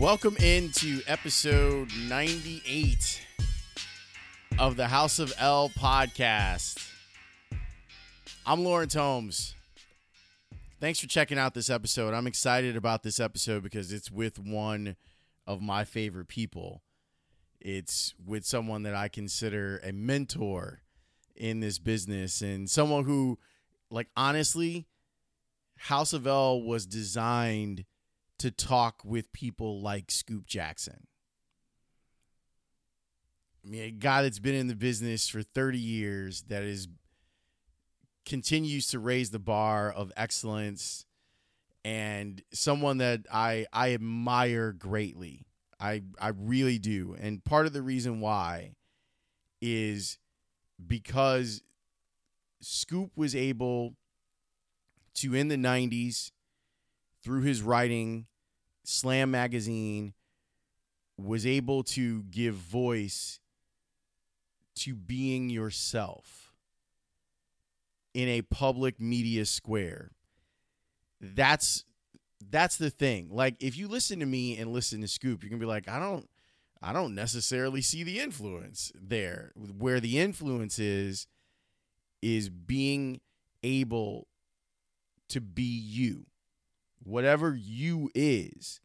Welcome into episode 98 of the House of L podcast. I'm Lawrence Holmes. Thanks for checking out this episode. I'm excited about this episode because it's with one of my favorite people. It's with someone that I consider a mentor in this business and someone who, like, honestly, House of L was designed to talk with people like Scoop Jackson. I mean, a guy that's been in the business for 30 years that is continues to raise the bar of excellence and someone that I I admire greatly. I I really do. And part of the reason why is because Scoop was able to in the 90s through his writing Slam Magazine was able to give voice to being yourself in a public media square. That's that's the thing. Like if you listen to me and listen to Scoop, you're going to be like, I don't I don't necessarily see the influence there. Where the influence is is being able to be you whatever you is,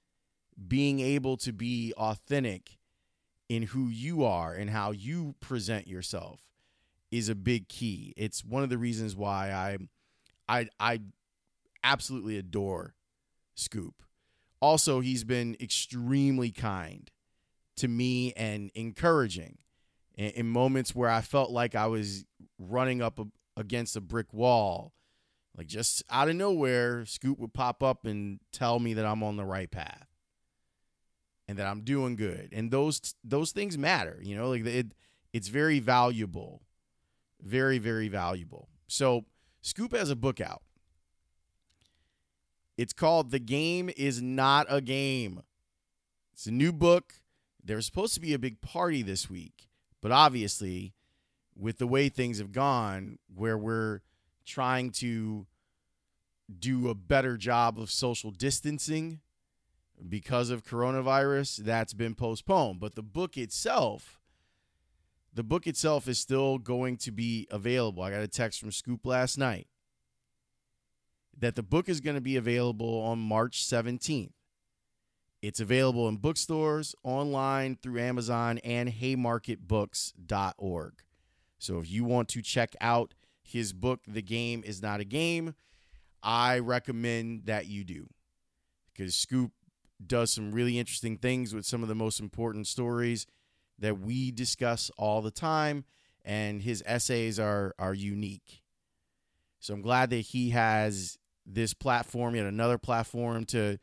being able to be authentic in who you are and how you present yourself is a big key. It's one of the reasons why I I I absolutely adore Scoop. Also, he's been extremely kind to me and encouraging in, moments where I felt like I was running up against a brick wall like just out of nowhere, Scoop would pop up and tell me that I'm on the right path and that I'm doing good. And those those things matter, you know, like it it's very valuable. Very very valuable. So, Scoop has a book out. It's called The Game is Not a Game. It's a new book. There's supposed to be a big party this week, but obviously, with the way things have gone, where we're trying to do a better job of social distancing because of coronavirus that's been postponed. But the book itself the book itself is still going to be available. I got a text from scoop last night that the book is going to be available on march 17th it's available in bookstores online through amazon and haymarketbooks.org so if you want to check out his book, The Game is Not a Game, I recommend that you do. Because Scoop does some really interesting things with some of the most important stories that we discuss all the time, and his essays are are unique. So I'm glad that he has this platform, yet another platform to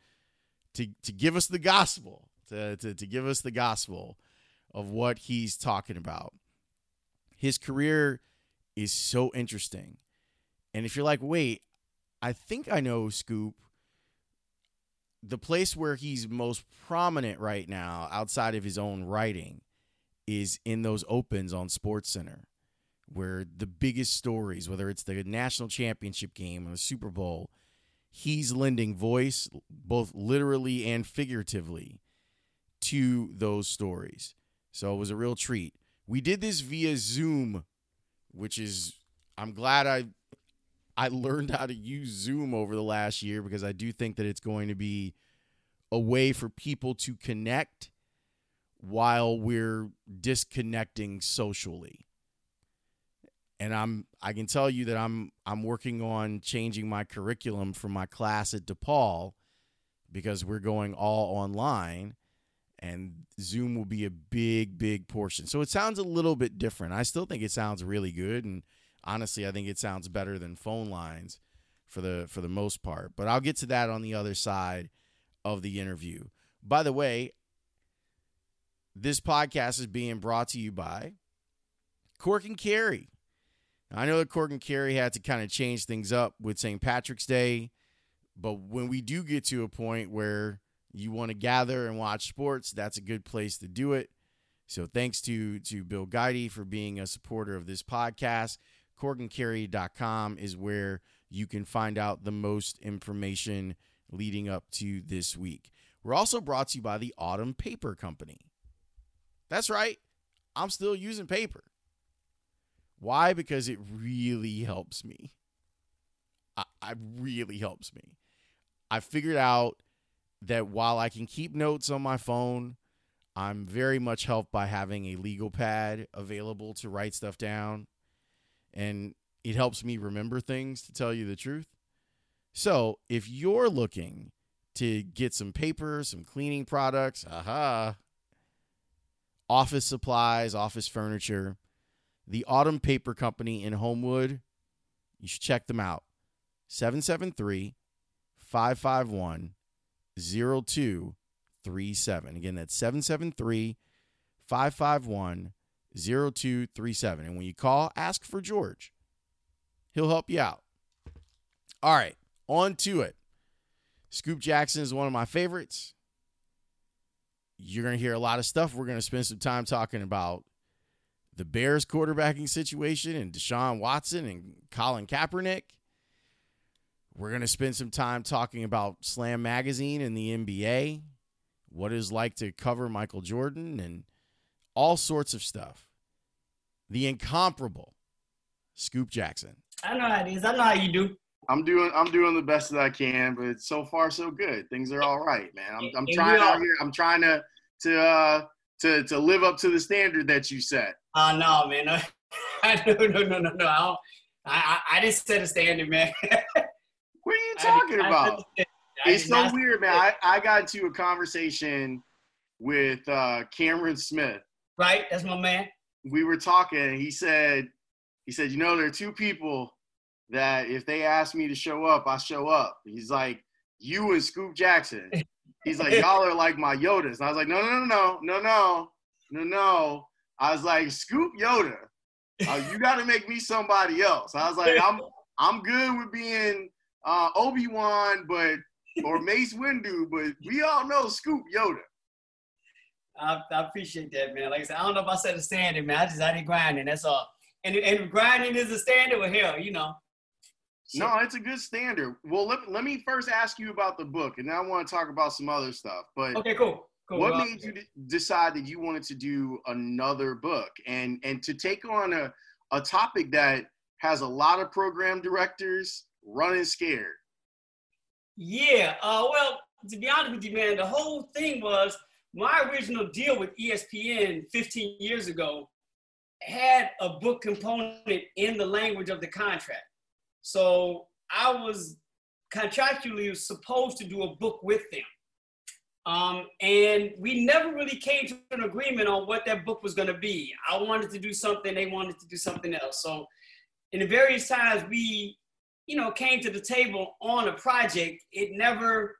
to to give us the gospel, to to, to give us the gospel of what he's talking about. His career is so interesting. And if you're like, wait, I think I know Scoop, the place where he's most prominent right now, outside of his own writing, is in those opens on Sports Center, where the biggest stories, whether it's the national championship game or the Super Bowl, he's lending voice, both literally and figuratively, to those stories. So it was a real treat. We did this via Zoom, which is I'm glad I I learned how to use Zoom over the last year because I do think that it's going to be a way for people to connect while we're disconnecting socially. And I'm I can tell you that I'm I'm working on changing my curriculum for my class at DePaul because we're going all online and Zoom will be a big big portion. So it sounds a little bit different. I still think it sounds really good and honestly I think it sounds better than phone lines for the for the most part. But I'll get to that on the other side of the interview. By the way, this podcast is being brought to you by Cork and Kerry. I know that Cork and Kerry had to kind of change things up with St. Patrick's Day, but when we do get to a point where you want to gather and watch sports, that's a good place to do it. So thanks to to Bill Guidey for being a supporter of this podcast. CorkandKerry.com is where you can find out the most information leading up to this week. We're also brought to you by the Autumn Paper Company. That's right. I'm still using paper. Why? Because it really helps me. I, I really helps me. I figured out that while I can keep notes on my phone, I'm very much helped by having a legal pad available to write stuff down. And it helps me remember things to tell you the truth. So if you're looking to get some paper, some cleaning products, aha, office supplies, office furniture, the Autumn Paper Company in Homewood, you should check them out. 773 551 0237. Again, that's 773 551 0237. And when you call, ask for George. He'll help you out. All right, on to it. Scoop Jackson is one of my favorites. You're going to hear a lot of stuff. We're going to spend some time talking about the Bears quarterbacking situation and Deshaun Watson and Colin Kaepernick. We're going to spend some time talking about Slam Magazine and the NBA, what it is like to cover Michael Jordan, and all sorts of stuff. The incomparable Scoop Jackson. I know how it is. I know how you do. I'm doing I'm doing the best that I can, but so far so good. Things are all right, man. I'm, I'm trying out here. I'm trying to to uh, to to live up to the standard that you set. Oh uh, no, man. No, no, no, no, no. I, I, I didn't set a standard, man. you talking I, about? I, it's so weird, man. I, I got into a conversation with uh, Cameron Smith. Right, that's my man. We were talking. He said, he said, you know, there are two people that if they ask me to show up, I show up. He's like, you and Scoop Jackson. He's like, y'all are like my Yodas. And I was like, no, no, no, no, no, no, no. I was like, Scoop Yoda. Uh, you got to make me somebody else. I was like, I'm I'm good with being uh, Obi Wan, but or Mace Windu, but we all know Scoop Yoda. I, I, appreciate that, man. Like I said, I don't know if I set a standard, man. I just I did grinding. That's all. And and grinding is a standard. Well, hell, you know, no, it's a good standard. Well, let, let me first ask you about the book, and then I want to talk about some other stuff. But okay, cool. cool. What well, made you decide that you wanted to do another book and and to take on a a topic that has a lot of program directors running scared? Yeah. Uh, well, to be honest with you, man, the whole thing was my original deal with ESPN 15 years ago had a book component in the language of the contract. So I was contractually supposed to do a book with them. Um, and we never really came to an agreement on what that book was going to be. I wanted to do something, they wanted to do something else. So, in the various times we, you know, came to the table on a project, it never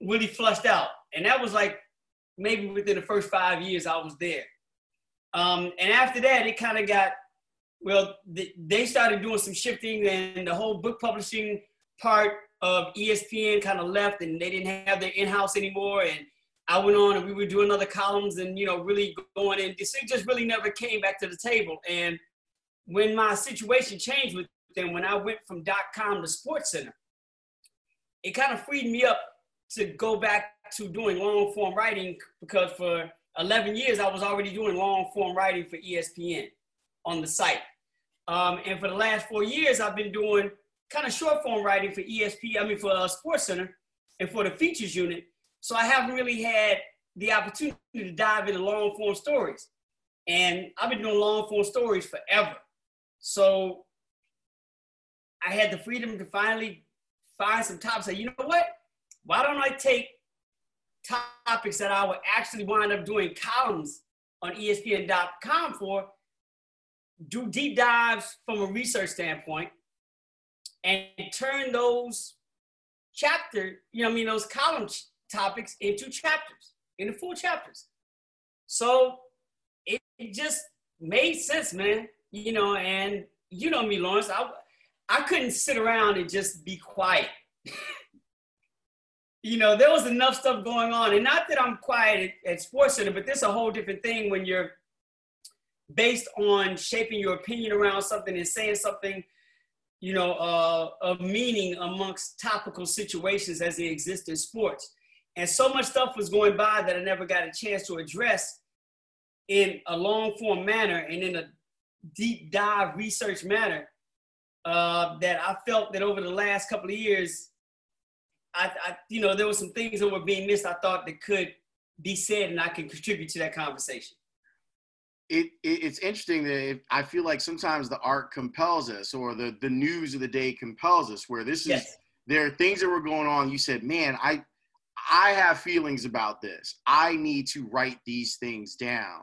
really flushed out. And that was like maybe within the first five years I was there. Um, and after that, it kind of got well, they started doing some shifting, and the whole book publishing part of ESPN kind of left, and they didn't have their in-house anymore. And I went on, and we were doing other columns, and you know, really going. And this just really never came back to the table. And when my situation changed with them, when I went from dot com to Sports Center, it kind of freed me up to go back to doing long form writing because for 11 years I was already doing long form writing for ESPN on the site. Um, and for the last four years, I've been doing kind of short form writing for ESP, I mean, for uh, Sports Center and for the features unit. So I haven't really had the opportunity to dive into long form stories. And I've been doing long form stories forever. So I had the freedom to finally find some topics. You know what? Why don't I take topics that I would actually wind up doing columns on ESPN.com for, do deep dives from a research standpoint, and turn those chapter, you know, I mean, those column ch- topics into chapters, into full chapters. So it, it just made sense, man. You know, and you know me, Lawrence. I I couldn't sit around and just be quiet. you know, there was enough stuff going on, and not that I'm quiet at, at Sports Center, but there's a whole different thing when you're based on shaping your opinion around something and saying something you know, uh, of meaning amongst topical situations as they exist in sports. And so much stuff was going by that I never got a chance to address in a long form manner and in a deep dive research manner uh, that I felt that over the last couple of years, I, I, you know, there were some things that were being missed. I thought that could be said and I could contribute to that conversation it, it, it's interesting that I feel like sometimes the art compels us or the the news of the day compels us where this is yes. there are things that were going on you said man I I have feelings about this I need to write these things down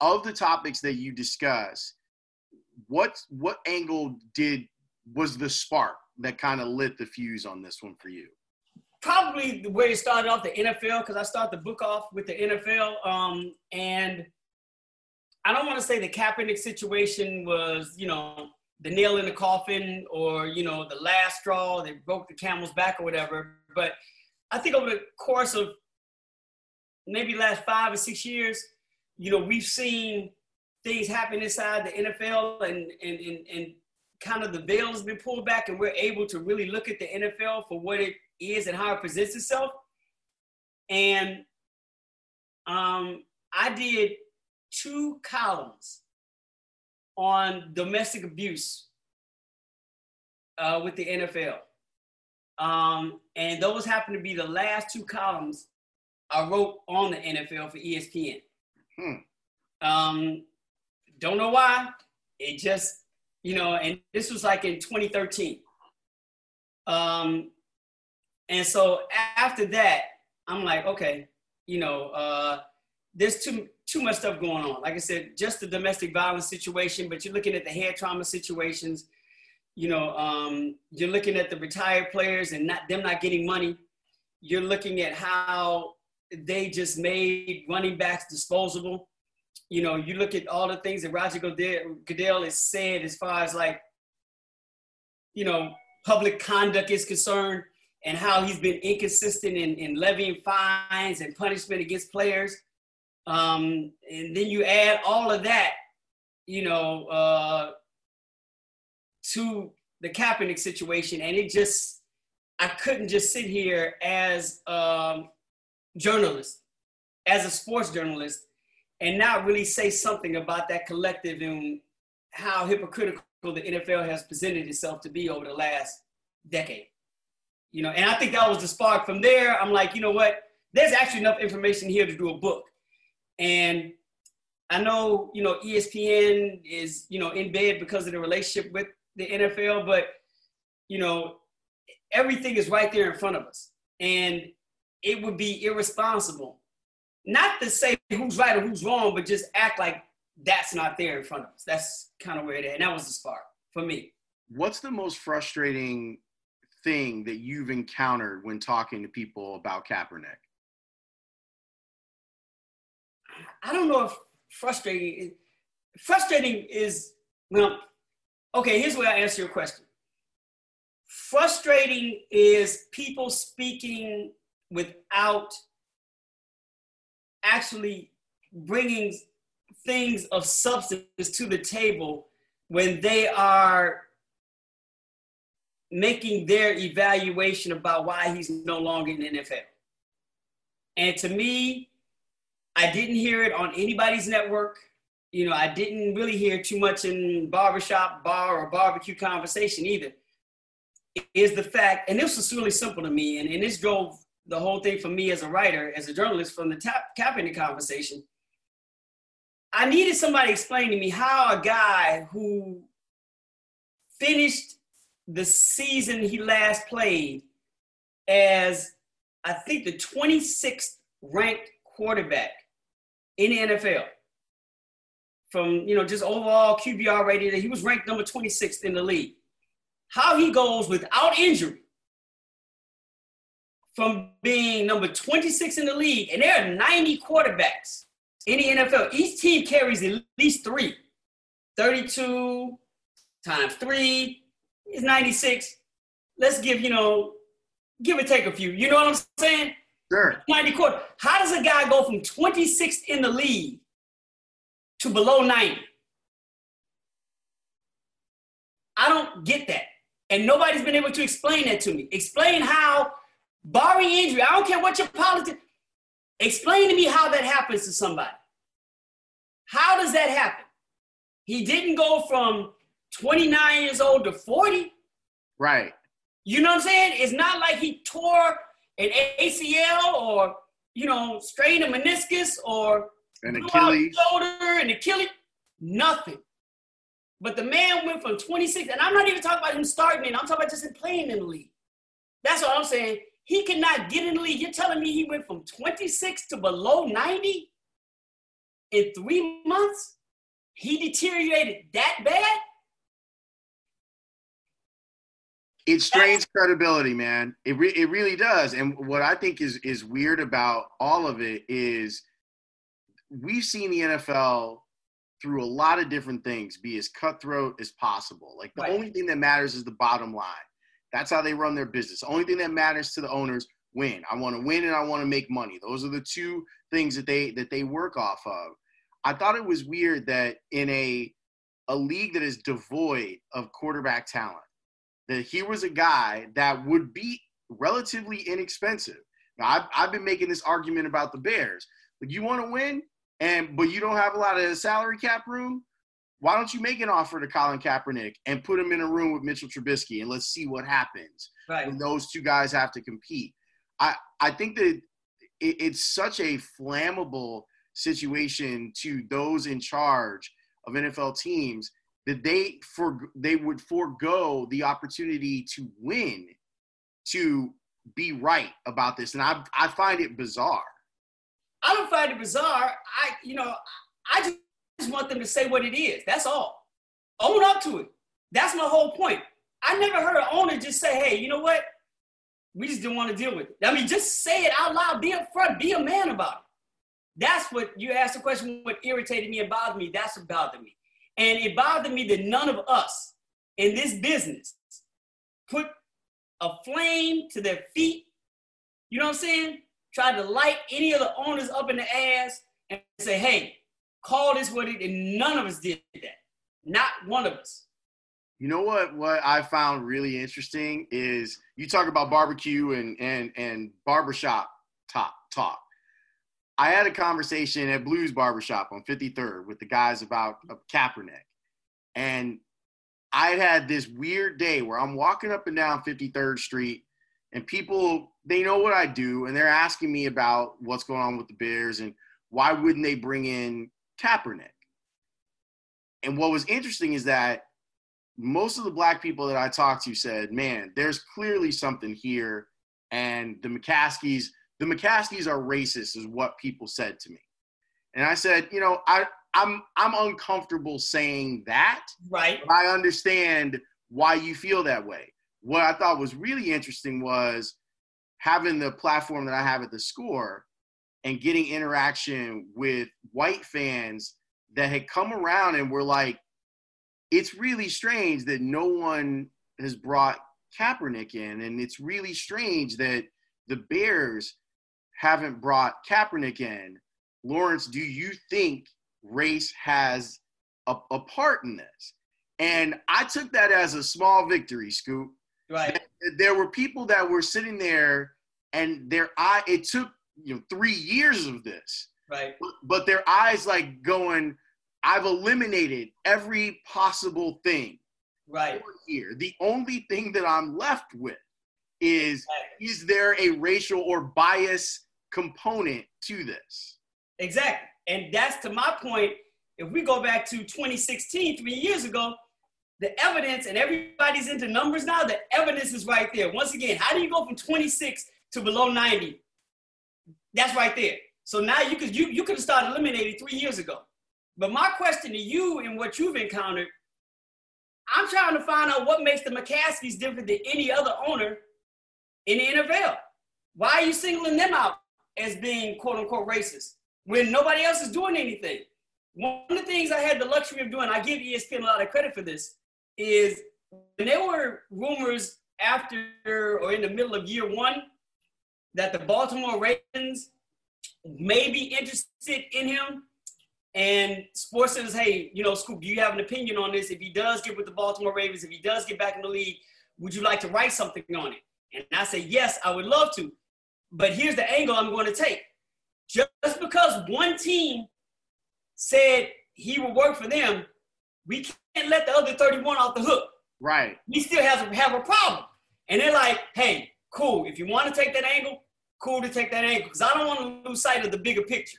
of the topics that you discuss what what angle did was the spark that kind of lit the fuse on this one for you probably the way it started off the NFL because I started the book off with the NFL um, and I don't want to say the Kaepernick situation was, you know, the nail in the coffin or, you know, the last straw that broke the camel's back or whatever. But I think over the course of maybe last five or six years, you know, we've seen things happen inside the NFL and, and, and, and kind of the veil has been pulled back and we're able to really look at the NFL for what it is and how it presents itself. And um, I did two columns on domestic abuse uh, with the NFL. Um, and those happen to be the last two columns I wrote on the NFL for ESPN. Hmm. Um, don't know why. It just, you know, and this was like in 2013. Um, and so after that, I'm like, okay, you know, uh, there's too too much stuff going on. Like I said, just the domestic violence situation, but you're looking at the head trauma situations. You know, um, you're looking at the retired players and not them not getting money. You're looking at how they just made running backs disposable. You know, you look at all the things that Roger Goodell, Goodell has said as far as like, you know, public conduct is concerned and how he's been inconsistent in, in levying fines and punishment against players. Um, and then you add all of that, you know, uh, to the Kaepernick situation, and it just, I couldn't just sit here as a journalist, as a sports journalist, and not really say something about that collective and how hypocritical the NFL has presented itself to be over the last decade. You know, and I think that was the spark. From there, I'm like, you know what? There's actually enough information here to do a book. And I know, you know, ESPN is, you know, in bed because of the relationship with the NFL, but, you know, everything is right there in front of us. And it would be irresponsible not to say who's right or who's wrong, but just act like that's not there in front of us. That's kind of where it is. And that was the spark for me. What's the most frustrating thing that you've encountered when talking to people about Kaepernick? I don't know if frustrating. Frustrating is well. Okay, here's where I answer your question. Frustrating is people speaking without actually bringing things of substance to the table when they are making their evaluation about why he's no longer in the NFL. And to me, I didn't hear it on anybody's network. You know, I didn't really hear too much in barbershop, bar, or barbecue conversation either. Is the fact, and this was really simple to me, and, and this drove the whole thing for me as a writer, as a journalist, from the top, Kaepernick conversation. I needed somebody to explain to me how a guy who finished the season he last played as I think the 26th ranked quarterback in the NFL from you know just overall QBR rated. He was ranked number 26th in the league. How he goes without injury from being number 26 in the league, and there are 90 quarterbacks in the NFL. Each team carries at least three. 32 times three is 96. Let's give, you know, give or take a few. You know what I'm saying? Sure. 90 quarter. How does a guy go from 26th in the league to below 90? I don't get that. And nobody's been able to explain that to me. Explain how, barring injury, I don't care what your politics, explain to me how that happens to somebody. How does that happen? He didn't go from 29 years old to 40. Right. You know what I'm saying? It's not like he tore an ACL or, you know, strained a meniscus or An Achilles. shoulder and Achilles. Nothing. But the man went from 26, and I'm not even talking about him starting in, I'm talking about just him playing in the league. That's what I'm saying. He cannot get in the league. You're telling me he went from 26 to below 90 in three months? He deteriorated that bad? it strains credibility, man. It re- it really does. And what I think is is weird about all of it is we've seen the NFL through a lot of different things be as cutthroat as possible. Like the Right. only thing that matters is the bottom line. That's how they run their business. Only thing that matters to the owners win. I want to win and I want to make money. Those are the two things that they that they work off of. I thought it was weird that in a a league that is devoid of quarterback talent, that he was a guy that would be relatively inexpensive. Now, I've, I've been making this argument about the Bears. Like, you want to win, and but you don't have a lot of salary cap room. Why don't you make an offer to Colin Kaepernick and put him in a room with Mitchell Trubisky and let's see what happens Right. when those two guys have to compete? I I think that it, it's such a flammable situation to those in charge of NFL teams that they for they would forego the opportunity to win to be right about this, and I I find it bizarre. I don't find it bizarre. I, you know, I just want them to say what it is. That's all. Own up to it. That's my whole point. I never heard an owner just say, hey, you know what? We just didn't want to deal with it. I mean, just say it out loud. Be upfront. Be a man about it. That's what you asked the question, what irritated me and bothered me. That's what bothered me. And it bothered me that none of us in this business put a flame to their feet. You know what I'm saying? Tried to light any of the owners up in the ass and say, hey, call this what it, and none of us did that. Not one of us. You know what? What I found really interesting is you talk about barbecue and and and barbershop top talk. I had a conversation at Blues Barbershop on 53rd with the guys about Kaepernick, and I had this weird day where I'm walking up and down 53rd Street, and people they know what I do, and they're asking me about what's going on with the Bears and why wouldn't they bring in Kaepernick. And what was interesting is that most of the black people that I talked to said, man, there's clearly something here. And the McCaskeys, the McCaskeys are racist, is what people said to me. And I said, you know, I, I'm I'm uncomfortable saying that, Right. but I understand why you feel that way. What I thought was really interesting was having the platform that I have at the score and getting interaction with white fans that had come around and were like, it's really strange that no one has brought Kaepernick in. And it's really strange that the Bears haven't brought Kaepernick in. Lawrence, do you think race has a, a part in this? And I took that as a small victory, Scoop. Right. There were people that were sitting there and their eye, it took you know three years of this. Right. But, but their eyes like going, I've eliminated every possible thing Right. here. The only thing that I'm left with is is there a racial or bias component to this? Exactly. And that's to my point. If we go back to 2016, three years ago, the evidence, and everybody's into numbers now, the evidence is right there. Once again, how do you go from 26 to below 90? That's right there. So now you could you, you could have started eliminating three years ago. But my question to you and what you've encountered, I'm trying to find out what makes the McCaskeys different than any other owner in the NFL. Why are you singling them out as being quote unquote racist when nobody else is doing anything? One of the things I had the luxury of doing, I give ESPN a lot of credit for this, is when there were rumors after or in the middle of year one that the Baltimore Ravens may be interested in him. And sports says, hey, you know, Scoop, do you have an opinion on this? If he does get with the Baltimore Ravens, if he does get back in the league, would you like to write something on it? And I say, yes, I would love to. But here's the angle I'm going to take. Just because one team said he will work for them, we can't let the other 31 off the hook. Right. He still has a, have a problem. And they're like, hey, cool. If you want to take that angle, cool to take that angle. Because I don't want to lose sight of the bigger picture.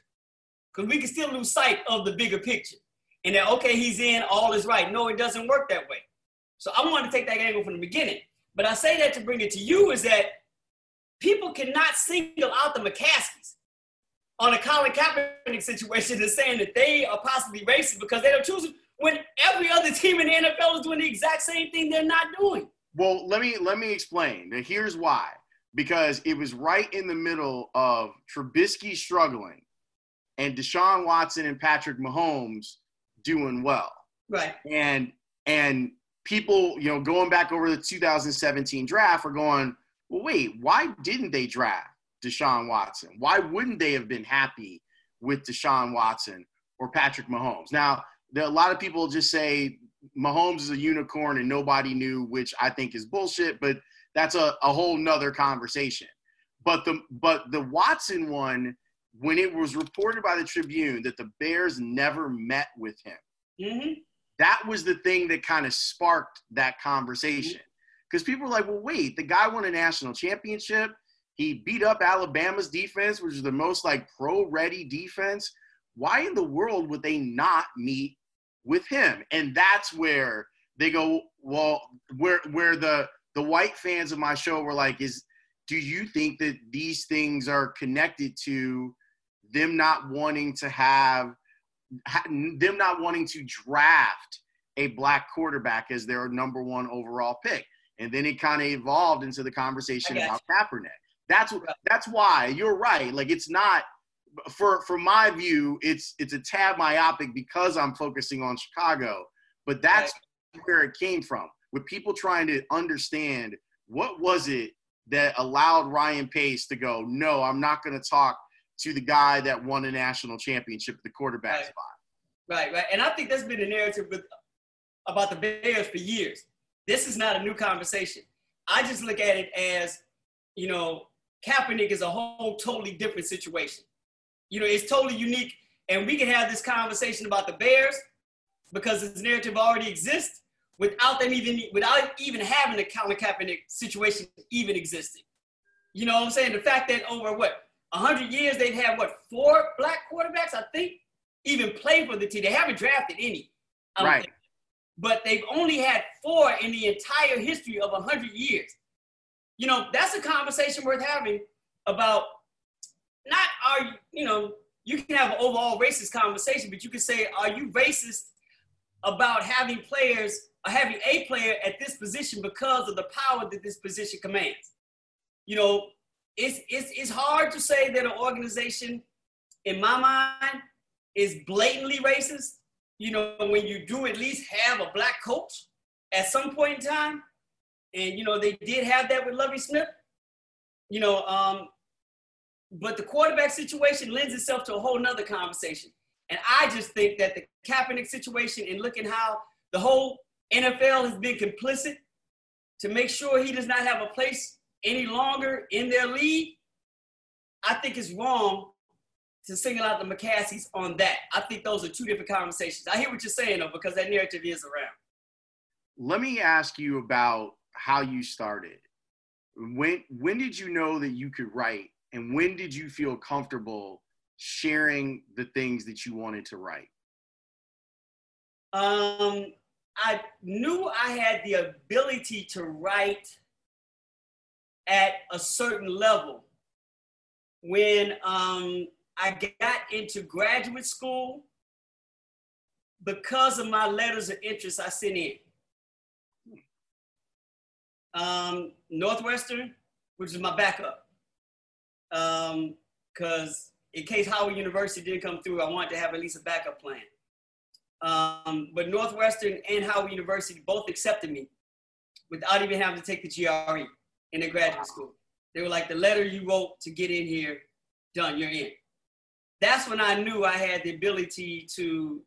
Because we can still lose sight of the bigger picture. And that, okay, he's in, all is right. No, it doesn't work that way. So I wanted to take that angle from the beginning. But I say that to bring it to you is that people cannot single out the McCaskeys on a Colin Kaepernick situation and saying that they are possibly racist because they don't choose when every other team in the NFL is doing the exact same thing they're not doing. Well, let me let me explain. Now, here's why. Because it was right in the middle of Trubisky struggling and Deshaun Watson and Patrick Mahomes doing well. Right. And and people, you know, going back over the 2017 draft are going, well, wait, why didn't they draft Deshaun Watson? Why wouldn't they have been happy with Deshaun Watson or Patrick Mahomes? Now, there, a lot of people just say Mahomes is a unicorn and nobody knew, which I think is bullshit, but that's a, a whole nother conversation. But the but the Watson one, when it was reported by the Tribune that the Bears never met with him, Mm-hmm. that was the thing that kind of sparked that conversation. Because people were like, well, wait, the guy won a national championship. He beat up Alabama's defense, which is the most like pro ready defense. Why in the world would they not meet with him? And that's where they go, well, where where the the white fans of my show were like, is do you think that these things are connected to them not wanting to have them not wanting to draft a black quarterback as their number one overall pick. And then it kind of evolved into the conversation about Kaepernick. That's that's why you're right. Like it's not for for my view, it's it's a tad myopic because I'm focusing on Chicago. But that's where it came from. With people trying to understand what was it that allowed Ryan Pace to go, no, I'm not going to talk to the guy that won a national championship at the quarterback Right. spot. Right, right. And I think that's been the narrative with, about the Bears for years. This is not a new conversation. I just look at it as, you know, Kaepernick is a whole totally different situation. You know, it's totally unique. And we can have this conversation about the Bears because this narrative already exists without them even without even having a Colin Kaepernick situation even existing. You know what I'm saying? The fact that over what, 100 years they've had what, four black quarterbacks, I think, even play for the team. They haven't drafted any. I Right. think. But they've only had four in the entire history of 100 years. You know, that's a conversation worth having about not are you, you know, you can have an overall racist conversation, but you can say, are you racist about having players or having a player at this position because of the power that this position commands? You know, it's, it's, it's hard to say that an organization, in my mind, is blatantly racist. You know, when you do at least have a black coach at some point in time, and you know they did have that with Lovie Smith. You know, um, but the quarterback situation lends itself to a whole nother conversation. And I just think that the Kaepernick situation and looking how the whole NFL has been complicit to make sure he does not have a place any longer in their league I think it's wrong to single out the McCaskeys on that. I think those are two different conversations. I hear what you're saying though, because that narrative is around. Let me ask you about how you started. When when did you know that you could write, and when did you feel comfortable sharing the things that you wanted to write? Um, I knew I had the ability to write at a certain level when um, I got into graduate school because of my letters of interest I sent in. Um, Northwestern, which is my backup, because um, in case Howard University didn't come through, I wanted to have at least a backup plan. Um, but Northwestern and Howard University both accepted me without even having to take the GRE in the graduate school. They were like, the letter you wrote to get in here, done, you're in. That's when I knew I had the ability to,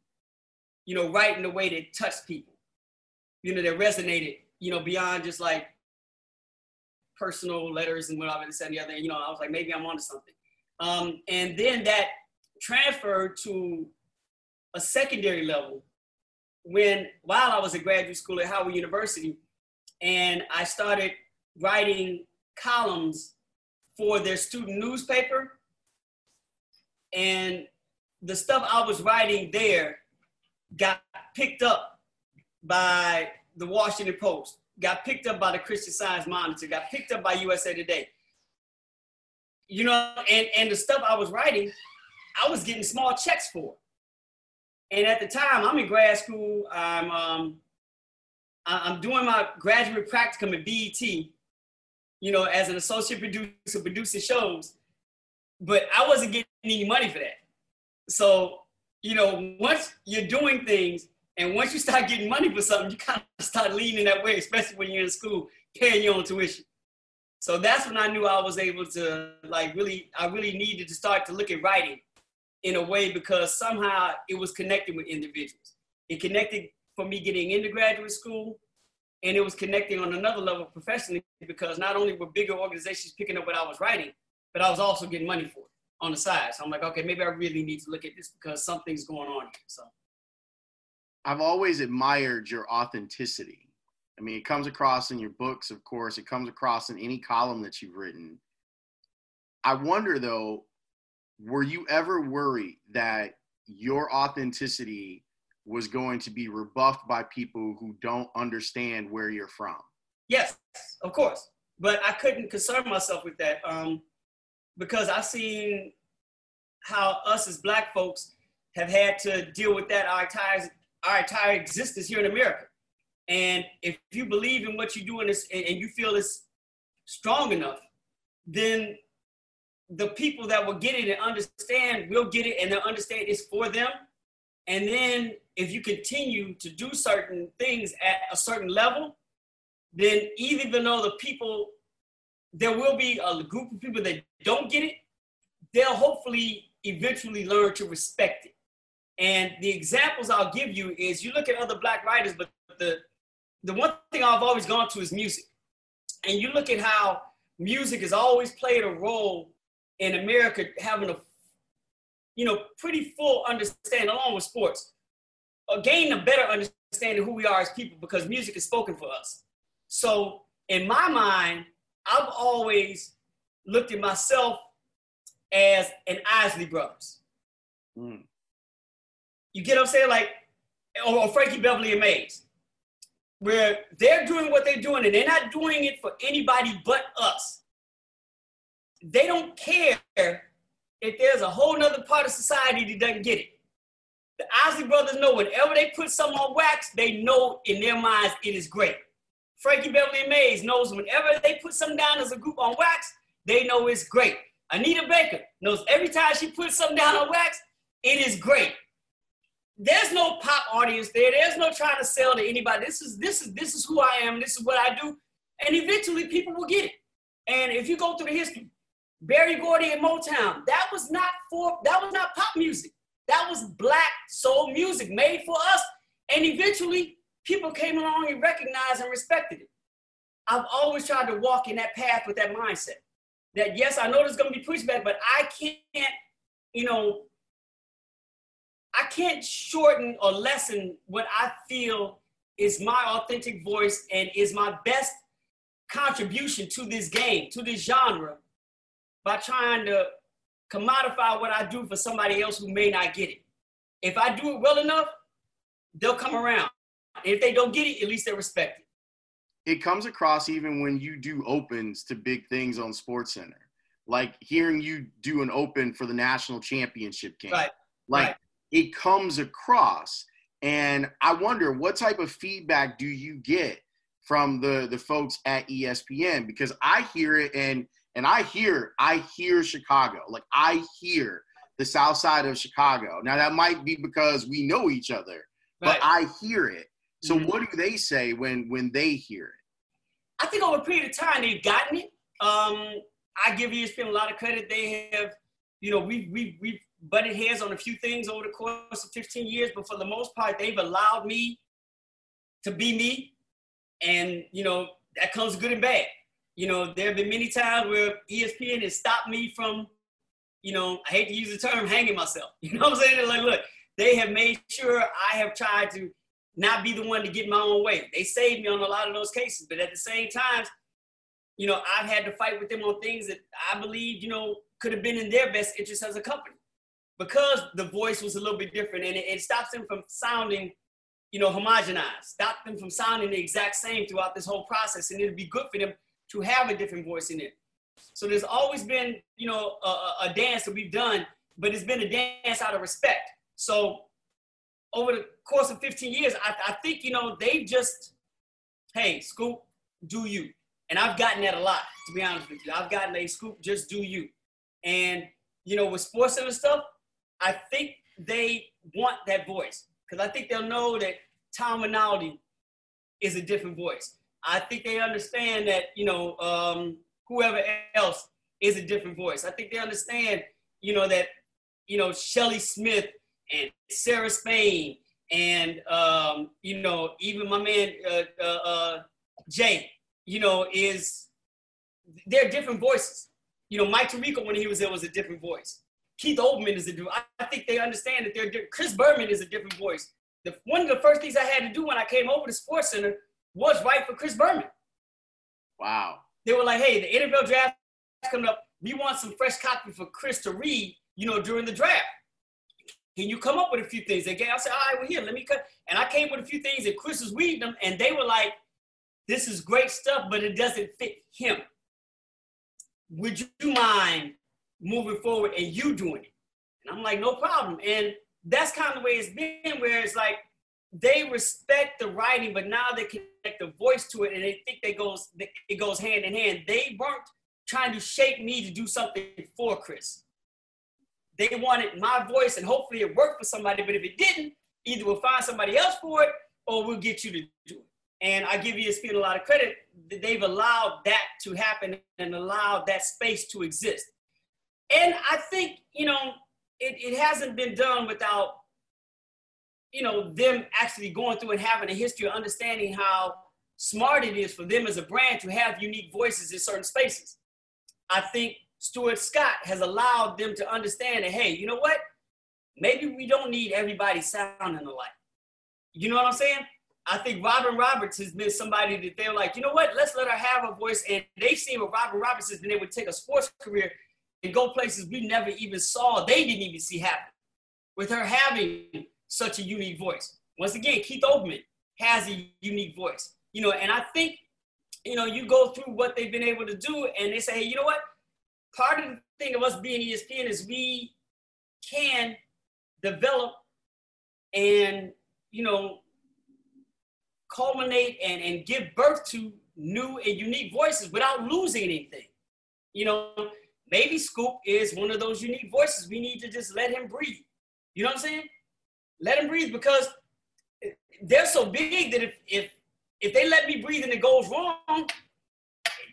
you know, write in a way that touched people, you know, that resonated, you know, beyond just like personal letters and whatever this and the other. And, You know, I was like, maybe I'm onto something. Um, and then that transferred to a secondary level when while I was at graduate school at Howard University, and I started writing columns for their student newspaper. And the stuff I was writing there got picked up by the Washington Post, got picked up by the Christian Science Monitor, got picked up by USA Today. You know, and, and the stuff I was writing, I was getting small checks for. And at the time, I'm in grad school. I'm um, I'm doing my graduate practicum at BET, you know, as an associate producer, producing shows. But I wasn't getting any money for that. So, you know, once you're doing things and once you start getting money for something, you kind of start leaning that way, especially when you're in school, paying your own tuition. So that's when I knew I was able to like really, I really needed to start to look at writing in a way because somehow it was connecting with individuals. It connected for me getting into graduate school, and it was connecting on another level professionally because not only were bigger organizations picking up what I was writing, but I was also getting money for it on the side. So I'm like, okay, maybe I really need to look at this because something's going on here. So I've always admired your authenticity. I mean, it comes across in your books, of course, it comes across in any column that you've written. I wonder though, were you ever worried that your authenticity was going to be rebuffed by people who don't understand where you're from? Yes, of course. But I couldn't concern myself with that um, because I've seen how us as Black folks have had to deal with that our entire, our entire existence here in America. And if you believe in what you're doing and you feel it's strong enough, then the people that will get it and understand will get it and they'll understand it's for them. And then if you continue to do certain things at a certain level, then even though the people, there will be a group of people that don't get it, they'll hopefully eventually learn to respect. And the examples I'll give you is you look at other black writers, but the the one thing I've always gone to is music. And you look at how music has always played a role in America having a you know pretty full understanding along with sports, uh, gain a better understanding who we are as people because music is spoken for us. So in my mind, I've always looked at myself as an Isley Brothers. Mm. You get what I'm saying? Like, or, or Frankie Beverly and Maze, where they're doing what they're doing and they're not doing it for anybody but us they don't care if there's a whole nother part of society that doesn't get it. The Isley brothers know whenever they put something on wax, they know in their minds it is great. Frankie Beverly and Maze knows whenever they put something down as a group on wax, they know it's great. Anita Baker knows every time she puts something down on wax, it is great. There's no pop audience there. There's no trying to sell to anybody. This is this is this is who I am. This is what I do, and eventually people will get it. And if you go through the history, Berry Gordy and Motown. That was not for that was not pop music. That was black soul music made for us. And eventually people came along and recognized and respected it. I've always tried to walk in that path with that mindset. that yes, I know there's gonna be pushback, but I can't, you know, I can't shorten or lessen what I feel is my authentic voice and is my best contribution to this game, to this genre, by trying to commodify what I do for somebody else who may not get it. If I do it well enough, they'll come around. If they don't get it, at least they respect it. It comes across even when you do opens to big things on Sports Center. Like hearing you do an open for the national championship game. Right. Like right. It comes across. And I wonder what type of feedback do you get from the the folks at ESPN? Because I hear it and and I hear I hear Chicago. Like I hear the south side of Chicago. Now that might be because we know each other, but I hear it. So mm-hmm. what do they say when when they hear it? I think over a period of time they've gotten it. Um, I give ESPN a lot of credit. They have, you know, we've we've we've butted heads on a few things over the course of 15 years, but for the most part, they've allowed me to be me. And, you know, that comes good and bad. You know, there have been many times where ESPN has stopped me from, you know, I hate to use the term hanging myself. You know what I'm saying? Like, look, they have made sure I have tried to not be the one to get my own way. They saved me on a lot of those cases, but at the same time, you know, I've had to fight with them on things that I believe, you know, could have been in their best interest as a company because the voice was a little bit different and it, it stops them from sounding, you know, homogenized, stop them from sounding the exact same throughout this whole process. And it'd be good for them to have a different voice in it. So there's always been, you know, a, a dance that we've done, but it's been a dance out of respect. So over the course of 15 years, I, I think, you know, they just, hey, Scoop, do you. And I've gotten that a lot, to be honest with you. I've gotten a Scoop, just do you. And, you know, with Sports and stuff, I think they want that voice because I think they'll know that Tom Rinaldi is a different voice. I think they understand that, you know, um, whoever else is a different voice. I think they understand, you know, that, you know, Shelly Smith and Sarah Spain and, um, you know, even my man uh, uh, uh, Jay, you know, is, they're different voices. You know, Mike Tirico, when he was there, was a different voice. Keith Olbermann is a different. I think they understand that they're different. Chris Berman is a different voice. The, one of the first things I had to do when I came over to Sports Center was write for Chris Berman. Wow. They were like, "Hey, the NFL draft is coming up. We want some fresh copy for Chris to read. You know, during the draft. Can you come up with a few things?" They gave. I said, "All right, well here, let me cut." And I came with a few things, and Chris was reading them, and they were like, "This is great stuff, but it doesn't fit him. Would you mind moving forward and you doing it. And I'm like, no problem. And that's kind of the way it's been, where it's like they respect the writing, but now they connect the voice to it, and they think they goes it goes hand in hand. They weren't trying to shape me to do something for Chris. They wanted my voice, and hopefully it worked for somebody. But if it didn't, either we'll find somebody else for it, or we'll get you to do it. And I give ESPN a lot of credit. That they've allowed that to happen and allowed that space to exist. And I think, you know, it, it hasn't been done without, you know, them actually going through and having a history of understanding how smart it is for them as a brand to have unique voices in certain spaces. I think Stuart Scott has allowed them to understand that, hey, you know what? Maybe we don't need everybody sounding alike. You know what I'm saying? I think Robin Roberts has been somebody that they're like, you know what? Let's let her have a voice. And they've seen what Robin Roberts has been able to take a sports career go places we never even saw, they didn't even see happen. With her having such a unique voice. Once again, Keith Olbermann has a unique voice. You know, and I think, you know, you go through what they've been able to do and they say, hey, you know what? Part of the thing of us being ESPN is we can develop and, you know, culminate and, and give birth to new and unique voices without losing anything. You know, maybe Scoop is one of those unique voices. We need to just let him breathe. You know what I'm saying? Let him breathe because they're so big that if if if they let me breathe and it goes wrong,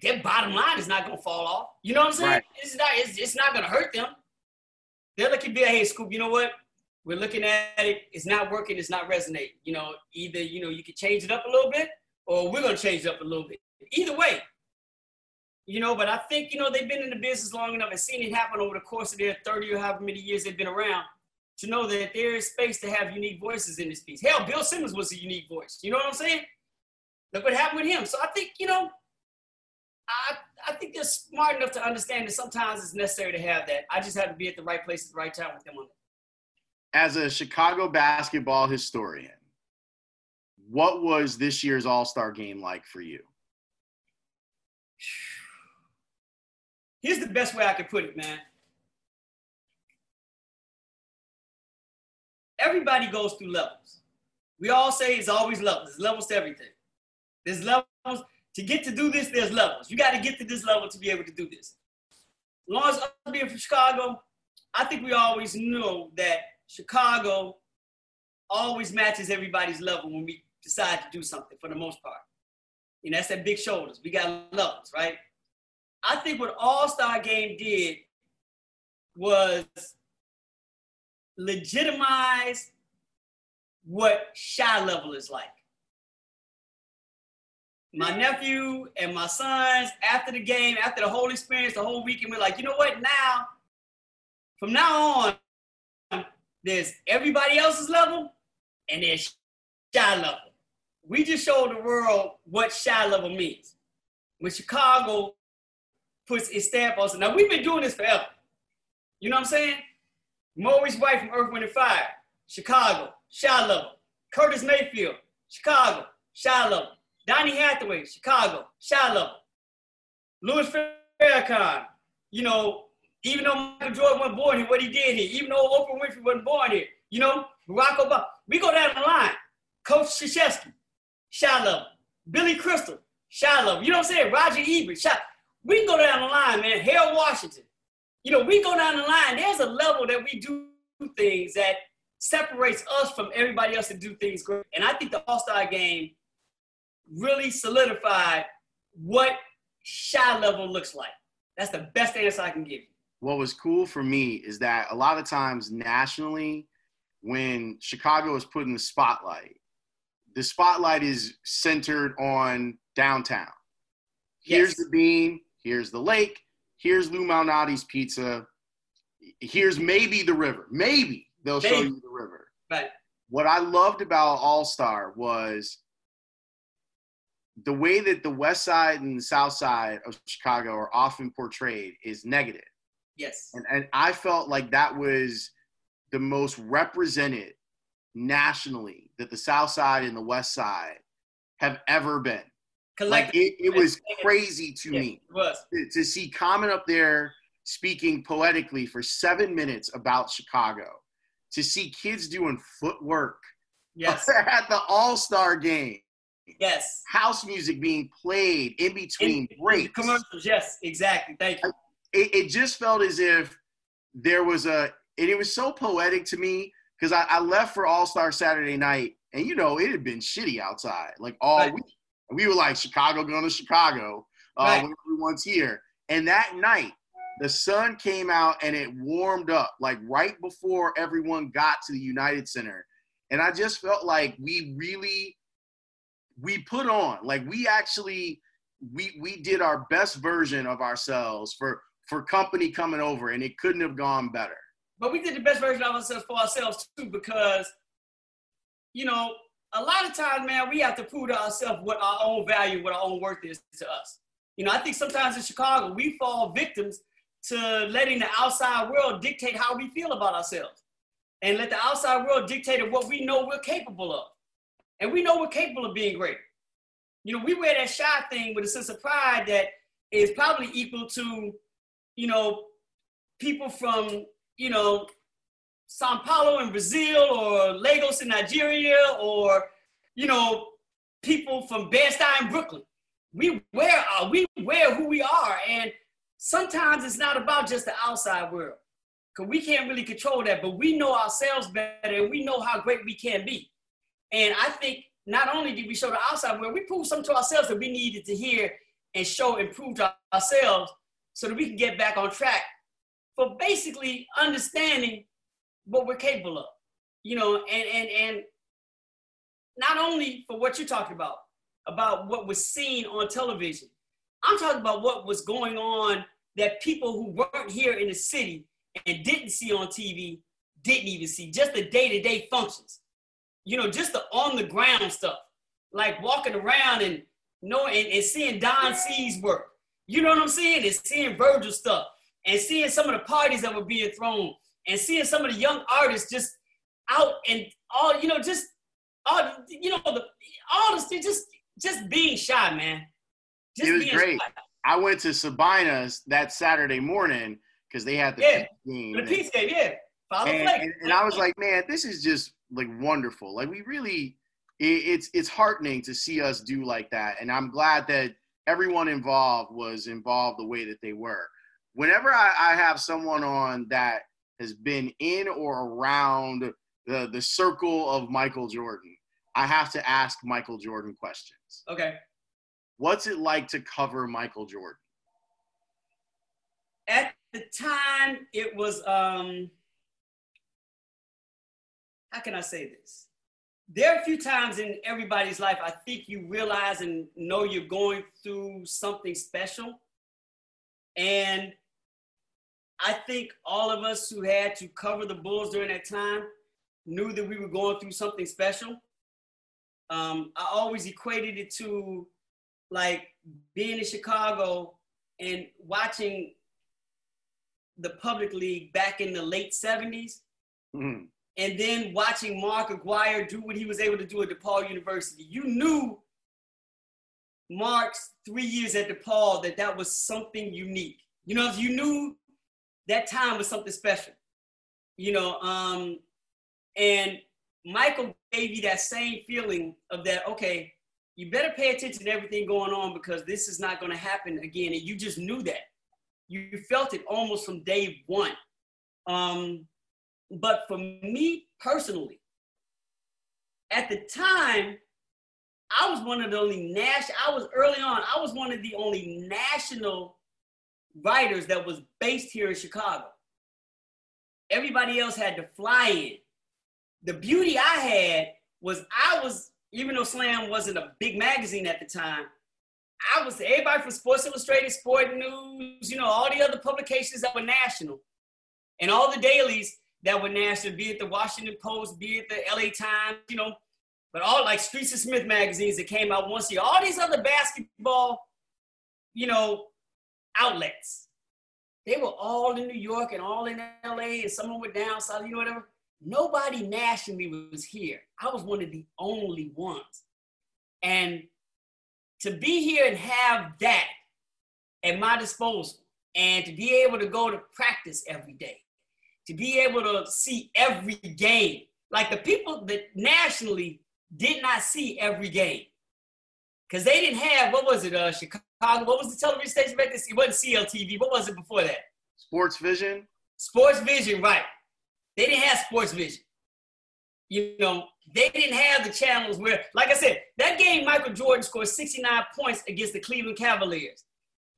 their bottom line is not gonna fall off. You know what I'm saying? Right. It's not it's, it's not gonna hurt them. They're looking be like, hey Scoop, you know what? We're looking at it, it's not working, it's not resonating. You know, either you know you can change it up a little bit or we're gonna change it up a little bit. Either way, You know, but I think, you know, they've been in the business long enough and seen it happen over the course of their 30 or however many years they've been around to know that there is space to have unique voices in this piece. Hell, Bill Simmons was a unique voice. You know what I'm saying? Look what happened with him. So I think, you know, I I think they're smart enough to understand that sometimes it's necessary to have that. I just have to be at the right place at the right time with them on it. As a Chicago basketball historian, what was this year's All Star game like for you? Here's the best way I could put it, man. Everybody goes through levels. We all say it's always levels. There's levels to everything. There's levels to get to do this. There's levels. You got to get to this level to be able to do this. As long as us being from Chicago, I think we always know that Chicago always matches everybody's level when we decide to do something for the most part. And that's that big shoulders. We got levels, right? I think what All Star Game did was legitimize what Chi level is like. My nephew and my sons, after the game, after the whole experience, the whole weekend, we're like, you know what? Now, from now on, there's everybody else's level and there's Chi level. We just showed the world what Chi level means. When Chicago puts its stamp on it. Now, we've been doing this forever. You know what I'm saying? Maurice White from Earth, Wind, and Fire, Chicago, Chi level. Curtis Mayfield, Chicago, Chi level. Donny Hathaway, Chicago, Chi level. Louis Farrakhan, you know, even though Michael Jordan wasn't born here, what he did here, even though Oprah Winfrey wasn't born here, you know, Barack Obama. We go down the line. Coach Krzyzewski, level. Billy Crystal, level. You know what I'm saying? Roger Ebert, Chi. We can go down the line, man. Harold Washington. You know, we go down the line. There's a level that we do things that separates us from everybody else to do things great. And I think the All Star game really solidified what Chi level looks like. That's the best answer I can give you. What was cool for me is that a lot of times nationally, when Chicago is put in the spotlight, the spotlight is centered on downtown. Here's Yes. the beam, here's the lake, here's Lou Malnati's pizza, here's maybe the river. Maybe they'll show you the river. But What I loved about All Star was the way that the west side and the south side of Chicago are often portrayed is negative. yes, And, and I felt like that was the most represented nationally that the South Side and the West Side have ever been. Like it, it was crazy to Yeah, me it was. to, to see Common up there speaking poetically for seven minutes about Chicago, to see kids doing footwork Yes, at the All Star game, yes. house music being played in between In- in breaks. commercials. Yes, exactly. Thank you. it, it just felt as if there was a and it was so poetic to me because I, I left for All Star Saturday night and you know it had been shitty outside like all Right. week. And we were like Chicago going to Chicago uh, Right. everyone's here. And that night the sun came out and it warmed up like right before everyone got to the United Center. And I just felt like we really we put on like we actually we we did our best version of ourselves for for company coming over and it couldn't have gone better But we did the best version of ourselves for ourselves too, because, you know, a lot of times, man, we have to prove to ourselves what our own value, what our own worth is to us. You know, I think sometimes in Chicago, we fall victims to letting the outside world dictate how we feel about ourselves and let the outside world dictate what we know we're capable of. And we know we're capable of being great. You know, we wear that Chi thing with a sense of pride that is probably equal to, you know, people from, you know, Sao Paulo in Brazil or Lagos in Nigeria or, you know, people from Bed-Stuy in Brooklyn. We wear, uh, we wear who we are. And sometimes it's not about just the outside world because we can't really control that, but we know ourselves better and we know how great we can be. And I think not only did we show the outside world, we proved something to ourselves that we needed to hear and show and prove to ourselves so that we can get back on track for basically understanding what we're capable of. You know, and and and not only for what you're talking about, about what was seen on television I'm talking about what was going on that people who weren't here in the city and didn't see on TV didn't even see. Just the day-to-day functions. You know, just the on-the-ground stuff. Like walking around and knowing and, and seeing Don C's work. You know what I'm saying? And seeing Virgil stuff and seeing some of the parties that were being thrown and seeing some of the young artists just out and all, you know, just all, you know, the all this, just just being Chi, man. Just it was great. Chi. I went to Sabina's that Saturday morning because they had the yeah, game. The peace game, yeah. Follow and, and, and I was like, man, this is just like wonderful. Like we really, it, it's it's heartening to see us do like that, and I'm glad that everyone involved was involved the way that they were. Whenever I, I have someone on that has been in or around the the circle of Michael Jordan, I have to ask Michael Jordan questions. Okay. What's it like to cover Michael Jordan? At the time, it was um how can I say this? There are a few times in everybody's life I think you realize and know you're going through something special. And I think all of us who had to cover the Bulls during that time knew that we were going through something special. Um, I always equated it to like being in Chicago and watching the public league back in the late 70s mm-hmm. and then watching Mark Aguirre do what he was able to do at DePaul University. You knew Mark's three years at DePaul that that was something unique. You know, if you knew that time was something special. You know, um, and Michael gave you that same feeling of that, okay, you better pay attention to everything going on because this is not going to happen again. And you just knew that. You felt it almost from day one. Um, but for me personally, at the time, I was one of the only national, I was early on, I was one of the only national writers that was based here in Chicago. Everybody else had to fly in. The beauty I had was I was, even though Slam wasn't a big magazine at the time, I was everybody from Sports Illustrated, Sport News, you know, all the other publications that were national, and all the dailies that were national, be it the Washington Post, be it the LA Times, you know, but all like Street & Smith's magazines that came out once a year, all these other basketball, you know, outlets. They were all in New York and all in LA, and some of them were down south, you know, whatever. Nobody nationally was here. I was one of the only ones. And to be here and have that at my disposal and to be able to go to practice every day, to be able to see every game, like the people that nationally did not see every game. Because they didn't have, what was it, uh, Chicago? What was the television station back then? It wasn't CLTV. What was it before that? Sports Vision. Sports Vision, right. They didn't have sports vision. You know, they didn't have the channels where, like I said, that game Michael Jordan scored 69 points against the Cleveland Cavaliers.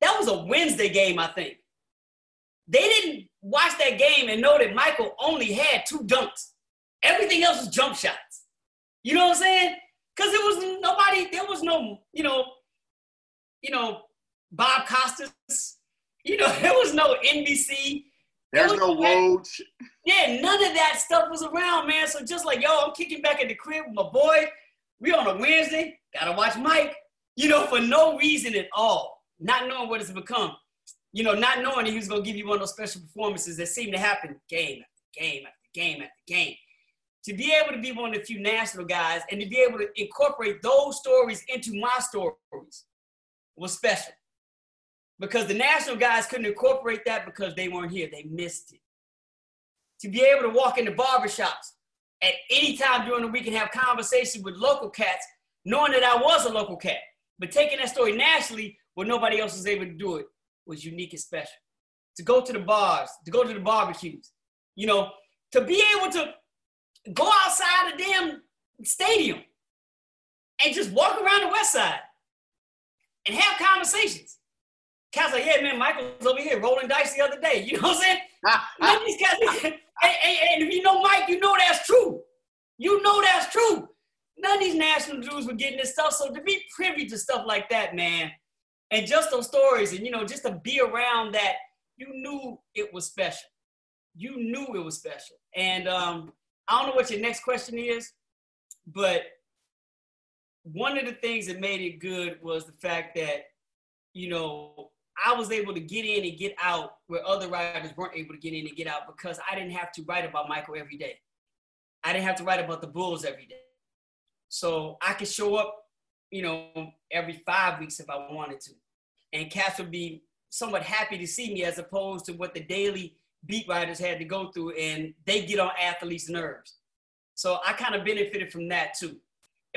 That was a Wednesday game, I think. They didn't watch that game and know that Michael only had two dunks. Everything else was jump shots. You know what I'm saying? Because there was nobody, there was no, you know, you know, Bob Costas. You know, there was no NBC. There's no Woj. Yeah, none of that stuff was around, man. So just like, yo, I'm kicking back at the crib with my boy. We on a Wednesday, gotta watch Mike, you know, for no reason at all. Not knowing what it's become. You know, not knowing that he was gonna give you one of those special performances that seem to happen game after game after game after game. To be able to be one of the few national guys and to be able to incorporate those stories into my stories was special because the national guys couldn't incorporate that because they weren't here. They missed it. To be able to walk into barbershops at any time during the week and have conversations with local cats, knowing that I was a local cat, but taking that story nationally where nobody else was able to do it was unique and special. To go to the bars, to go to the barbecues, you know, to be able to go outside the damn stadium and just walk around the west side and have conversations Cats like, yeah, man, Michael's over here rolling dice the other day. You know what I'm saying? None of these cats, and, and, and if you know Mike, you know that's true. You know that's true. None of these national dudes were getting this stuff. So to be privy to stuff like that, man, and just those stories, and you know, just to be around that, you knew it was special. You knew it was special. And um, I don't know what your next question is, but one of the things that made it good was the fact that, you know, I was able to get in and get out where other writers weren't able to get in and get out because I didn't have to write about Michael every day. I didn't have to write about the Bulls every day. So I could show up, you know, every five weeks if I wanted to. And cats would be somewhat happy to see me as opposed to what the daily beat writers had to go through and they get on athletes' nerves. So I kind of benefited from that too.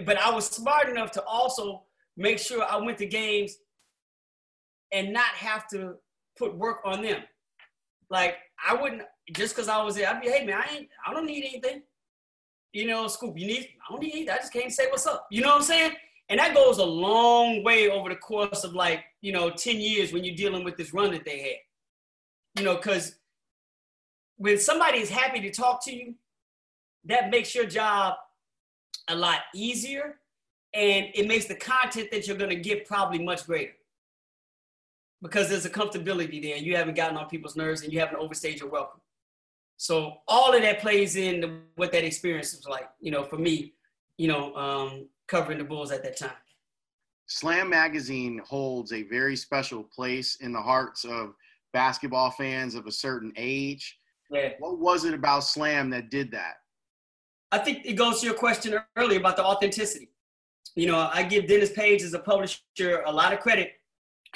But I was smart enough to also make sure I went to games and not have to put work on them. Like I wouldn't just because I was there, I'd be, hey man, I ain't, I don't need anything. You know, Scoop, you need, I don't need anything. I just can't say what's up. You know what I'm saying? And that goes a long way over the course of like, you know, 10 years when you're dealing with this run that they had. You know, because when somebody is happy to talk to you, that makes your job a lot easier and it makes the content that you're going to get probably much greater because there's a comfortability there. You haven't gotten on people's nerves and you haven't overstayed your welcome. So all of that plays in what that experience was like, you know, for me, you know, um, covering the Bulls at that time. Slam Magazine holds a very special place in the hearts of basketball fans of a certain age. Yeah. What was it about Slam that did that? I think it goes to your question earlier about the authenticity. You know, I give Dennis Page as a publisher a lot of credit.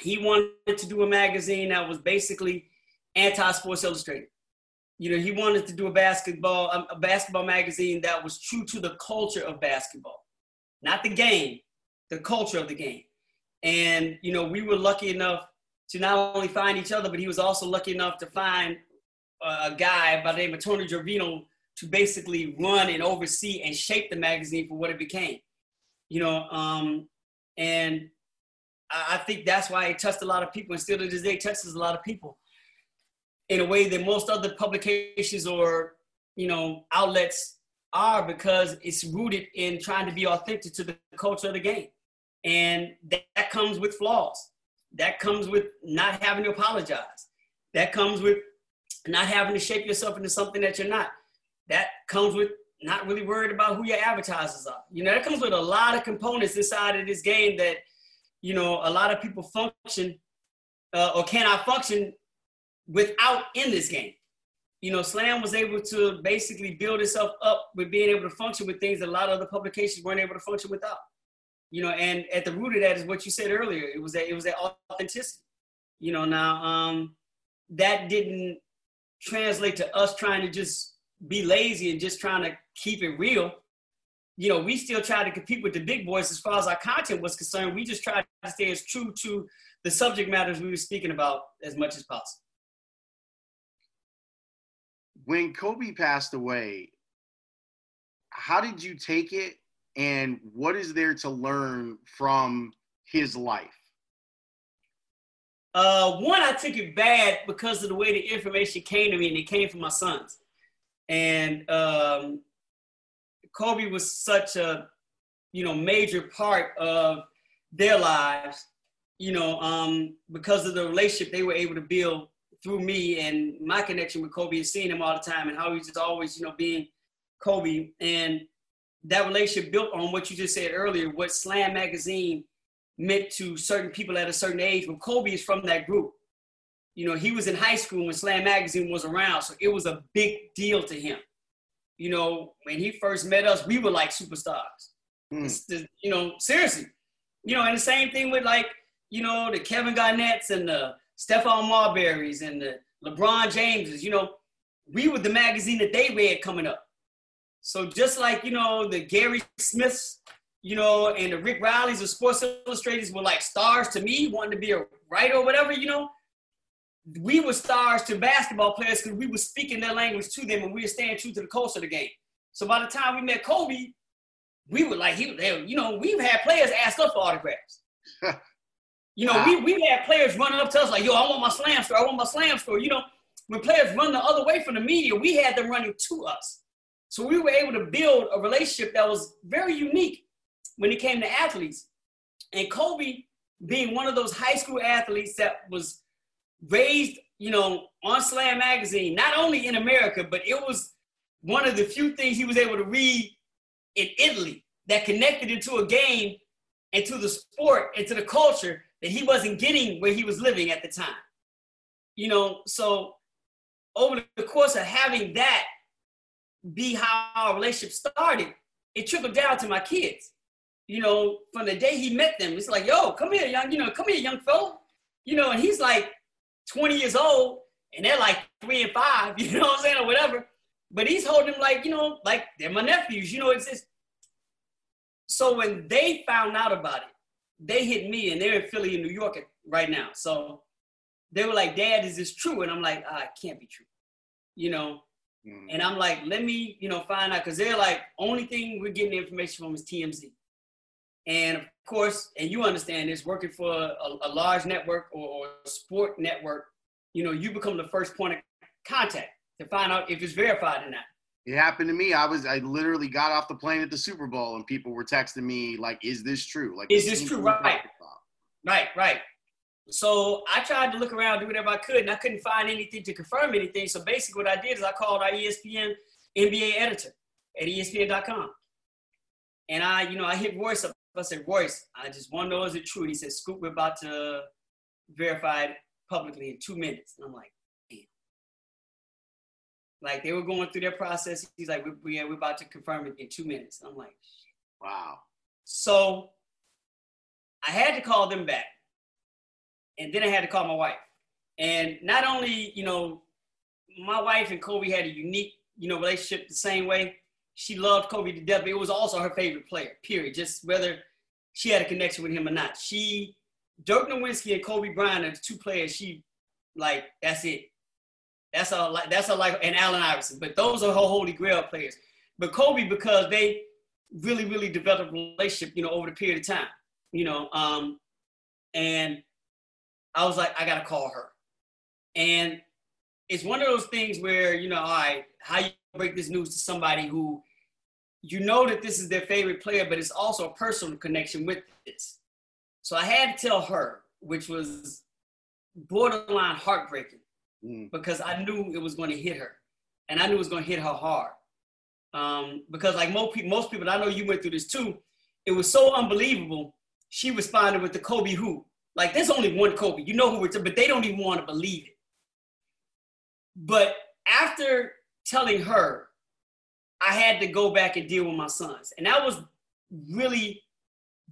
He wanted to do a magazine that was basically anti-Sports Illustrated. You know, he wanted to do a basketball um, a basketball magazine that was true to the culture of basketball, not the game, the culture of the game. And you know, we were lucky enough to not only find each other, but he was also lucky enough to find uh, a guy by the name of Tony Gervino to basically run and oversee and shape the magazine for what it became. You know, um, and I think that's why it touched a lot of people and still to this day touches a lot of people in a way that most other publications or, you know, outlets are because it's rooted in trying to be authentic to the culture of the game. And that, that comes with flaws. That comes with not having to apologize. That comes with not having to shape yourself into something that you're not that comes with not really worried about who your advertisers are. You know, that comes with a lot of components inside of this game that, you know, a lot of people function uh, or cannot function without in this game. You know, Slam was able to basically build itself up with being able to function with things that a lot of other publications weren't able to function without. You know, and at the root of that is what you said earlier. It was that it was that authenticity. You know, now um, that didn't translate to us trying to just be lazy and just trying to keep it real. You know, we still try to compete with the big boys as far as our content was concerned. We just tried to stay as true to the subject matters we were speaking about as much as possible. When Kobe passed away, how did you take it and what is there to learn from his life? Uh, one, I took it bad because of the way the information came to me, and it came from my sons. And um, Kobe was such a, you know, major part of their lives, you know, um, because of the relationship they were able to build through me and my connection with Kobe and seeing him all the time and how he's just always, you know, being Kobe. And that relationship built on what you just said earlier, what Slam Magazine meant to certain people at a certain age. But Kobe is from that group you know, he was in high school when Slam Magazine was around, so it was a big deal to him. You know, when he first met us, we were like superstars. Mm. You know, seriously. You know, and the same thing with like, you know, the Kevin Garnett's and the Stephon Marbury's and the LeBron Jameses. You know, we were the magazine that they read coming up. So just like, you know, the Gary Smiths, you know, and the Rick Rileys of Sports Illustrateds were like stars to me, wanting to be a writer or whatever, you know, we were stars to basketball players because we were speaking their language to them and we were staying true to the culture of the game. So by the time we met Kobe, we were like, he, they, you know, we've had players ask us for autographs. you know, wow. we, we've had players running up to us like, yo, I want my slam score. I want my slam score. You know, when players run the other way from the media, we had them running to us. So we were able to build a relationship that was very unique when it came to athletes. And Kobe being one of those high school athletes that was raised, you know, on Slam magazine, not only in America, but it was one of the few things he was able to read in Italy that connected into a game and to the sport and to the culture that he wasn't getting where he was living at the time. You know, so over the course of having that be how our relationship started, it trickled down to my kids. You know, from the day he met them, it's like, yo, come here, young, you know, come here, young fellow. You know, and he's like 20 years old, and they're like three and five, you know what I'm saying, or whatever. But he's holding them like, you know, like they're my nephews, you know, it's just so when they found out about it, they hit me and they're in Philly in New York right now. So they were like, Dad, is this true? And I'm like, ah, it can't be true. You know, Mm-hmm. And I'm like, let me, you know, find out because they're like, only thing we're getting information from is TMZ. And of course, and you understand this, working for a, a large network or, or sport network, you know, you become the first point of contact to find out if it's verified or not. It happened to me. I was I literally got off the plane at the Super Bowl and people were texting me like, "Is this true? Like, is this true? Right, right, right. So I tried to look around, do whatever I could, and I couldn't find anything to confirm anything. So basically, what I did is I called our ESPN NBA editor at ESPN.com, and I, you know, I hit Royce up. I said, Royce, I just want to know is it true? he said, Scoop, we're about to verify it publicly in two minutes. And I'm like, damn. Like they were going through their process. He's like, we're, we're about to confirm it in two minutes. And I'm like, wow. So I had to call them back and then I had to call my wife. And not only, you know, my wife and Kobe had a unique, you know, relationship the same way. She loved Kobe to death, but it was also her favorite player, period. Just whether she had a connection with him or not. She, Dirk Nowitzki and Kobe Bryant are the two players she, like, that's it. That's all, that's all like, and Allen Iverson. But those are her holy grail players. But Kobe, because they really, really developed a relationship, you know, over the period of time, you know, um, and I was like, I gotta call her. And it's one of those things where, you know, all right, how you break this news to somebody who you know that this is their favorite player, but it's also a personal connection with this. So I had to tell her, which was borderline heartbreaking mm. because I knew it was going to hit her and I knew it was going to hit her hard. Um, because like most people, most people, I know you went through this too. It was so unbelievable. She responded with the Kobe who. Like there's only one Kobe. You know who we're talking, but they don't even want to believe it. But after telling her, I had to go back and deal with my sons. And that was really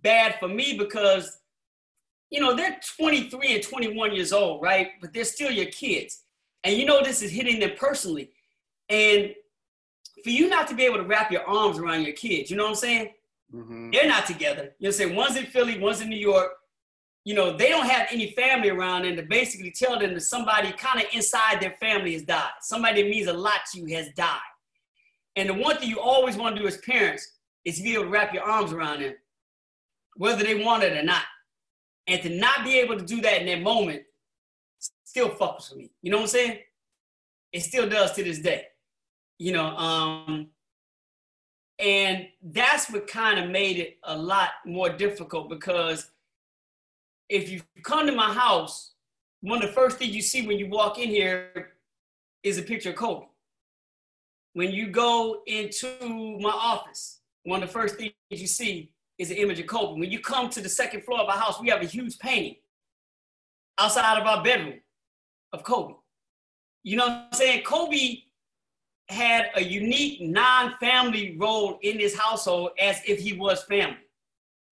bad for me because, you know, they're 23 and 21 years old, right? But they're still your kids. And you know, this is hitting them personally. And for you not to be able to wrap your arms around your kids, you know what I'm saying? Mm-hmm. They're not together. You know, say one's in Philly, one's in New York you know, they don't have any family around and to basically tell them that somebody kind of inside their family has died. Somebody that means a lot to you has died. And the one thing you always want to do as parents is be able to wrap your arms around them, whether they want it or not. And to not be able to do that in that moment still fucks with me. You know what I'm saying? It still does to this day. You know, um, and that's what kind of made it a lot more difficult because if you come to my house, one of the first things you see when you walk in here is a picture of Kobe. When you go into my office, one of the first things you see is an image of Kobe. When you come to the second floor of our house, we have a huge painting outside of our bedroom of Kobe. You know what I'm saying? Kobe had a unique non-family role in this household as if he was family.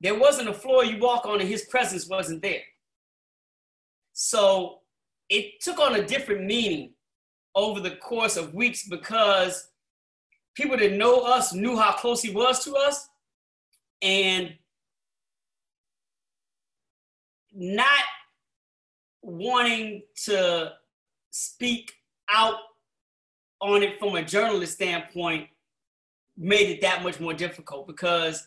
There wasn't a floor you walk on and his presence wasn't there. So it took on a different meaning over the course of weeks because people that know us knew how close he was to us and not wanting to speak out on it from a journalist standpoint made it that much more difficult because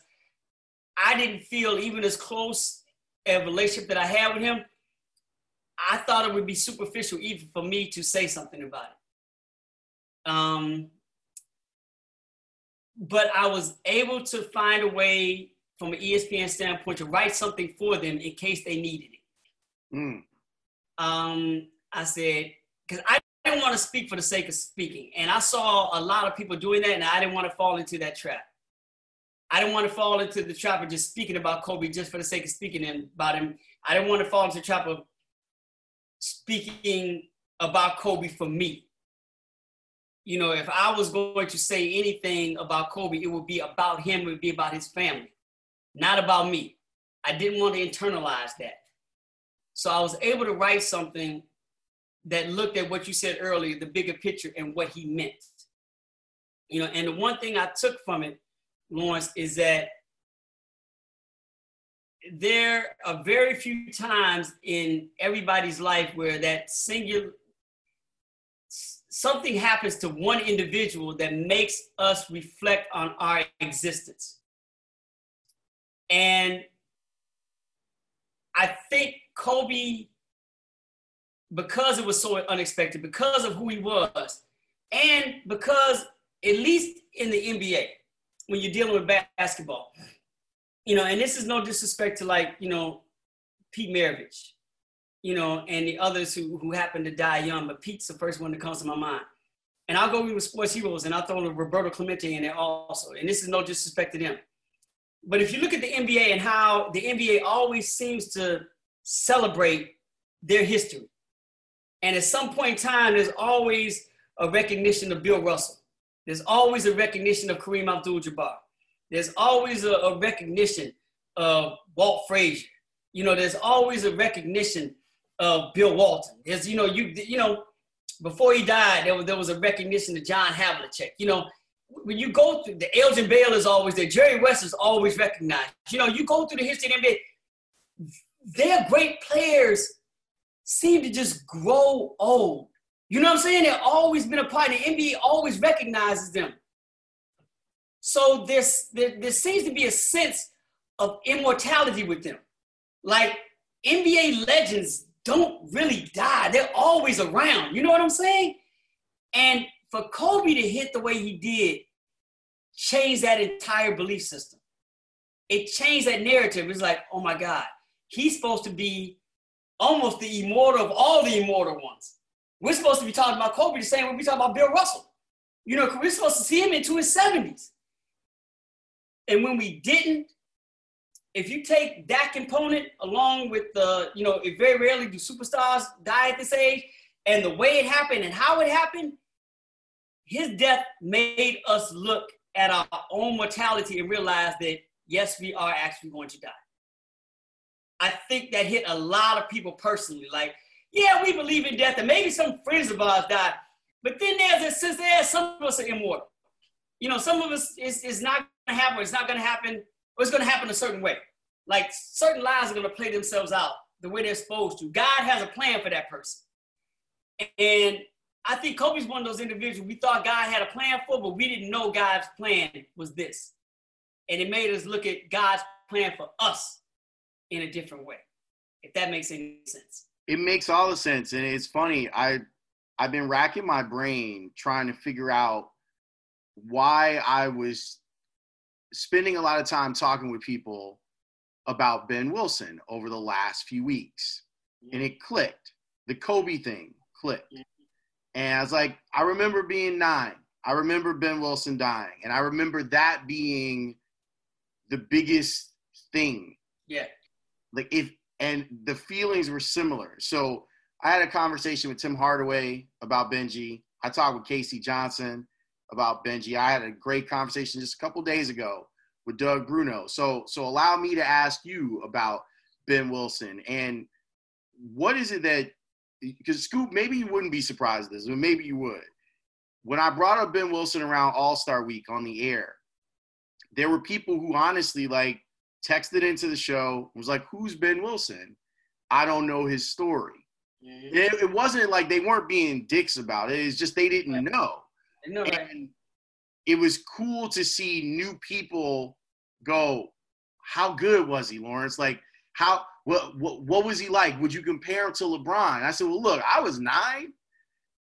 I didn't feel even as close a relationship that I had with him. I thought it would be superficial even for me to say something about it. Um, but I was able to find a way from an ESPN standpoint to write something for them in case they needed it. Mm. Um, I said, because I didn't want to speak for the sake of speaking. And I saw a lot of people doing that, and I didn't want to fall into that trap. I didn't want to fall into the trap of just speaking about Kobe just for the sake of speaking about him. I didn't want to fall into the trap of speaking about Kobe for me. You know, if I was going to say anything about Kobe, it would be about him, it would be about his family, not about me. I didn't want to internalize that. So I was able to write something that looked at what you said earlier, the bigger picture and what he meant. You know, and the one thing I took from it, Lawrence, is that there are very few times in everybody's life where that singular something happens to one individual that makes us reflect on our existence. And I think Kobe, because it was so unexpected, because of who he was, and because, at least in the NBA, when you're dealing with basketball, you know, and this is no disrespect to like, you know, Pete Maravich, you know, and the others who, who happened to die young, but Pete's the first one that comes to my mind. And I'll go with sports heroes and I'll throw Roberto Clemente in there also. And this is no disrespect to them. But if you look at the NBA and how the NBA always seems to celebrate their history, and at some point in time, there's always a recognition of Bill Russell. There's always a recognition of Kareem Abdul-Jabbar. There's always a, a recognition of Walt Frazier. You know, there's always a recognition of Bill Walton. There's, you know, you you know, before he died, there was there was a recognition of John Havlicek. You know, when you go through the Elgin Baylor is always there, Jerry West is always recognized. You know, you go through the history of the NBA, their great players seem to just grow old. You know what I'm saying? They've always been a part. The NBA always recognizes them. So there's, there, there seems to be a sense of immortality with them. Like NBA legends don't really die. They're always around. You know what I'm saying? And for Kobe to hit the way he did changed that entire belief system. It changed that narrative. It's like, oh my God, he's supposed to be almost the immortal of all the immortal ones. We're supposed to be talking about Kobe the same way we talk about Bill Russell. You know, we're supposed to see him into his 70s. And when we didn't, if you take that component along with the, you know, it very rarely do superstars die at this age, and the way it happened and how it happened, his death made us look at our own mortality and realize that yes, we are actually going to die. I think that hit a lot of people personally. Like, yeah, we believe in death, and maybe some friends of ours died, but then there's a sense there some of us are immortal. You know, some of us is is not to happen. It's not to happen it's going to happen a certain way. Like certain lives are to play themselves out the way they're supposed to. God has a plan for that person. And I think Kobe's one of those individuals we thought God had a plan for, but we didn't know God's plan was this. And it made us look at God's plan for us in a different way, if that makes any sense. It makes all the sense. And it's funny, I I've been racking my brain trying to figure out why I was spending a lot of time talking with people about Ben Wilson over the last few weeks. Yeah. And it clicked. The Kobe thing clicked. Yeah. And I was like, I remember being nine. I remember Ben Wilson dying. And I remember that being the biggest thing. Yeah. Like if and the feelings were similar. So I had a conversation with Tim Hardaway about Benji. I talked with Casey Johnson about Benji. I had a great conversation just a couple days ago with Doug Bruno. So so allow me to ask you about Ben Wilson and what is it that because Scoop, maybe you wouldn't be surprised at this, but maybe you would. When I brought up Ben Wilson around All Star Week on the air, there were people who honestly like texted into the show was like, "Who's Ben Wilson?" I don't know his story. Mm-hmm. It, it, wasn't like they weren't being dicks about it. It's just they didn't right. know. right. And it was cool to see new people go. How good was he, Lawrence? Like how what, what, what was he like? Would you compare him to LeBron? I said, well, look, I was nine.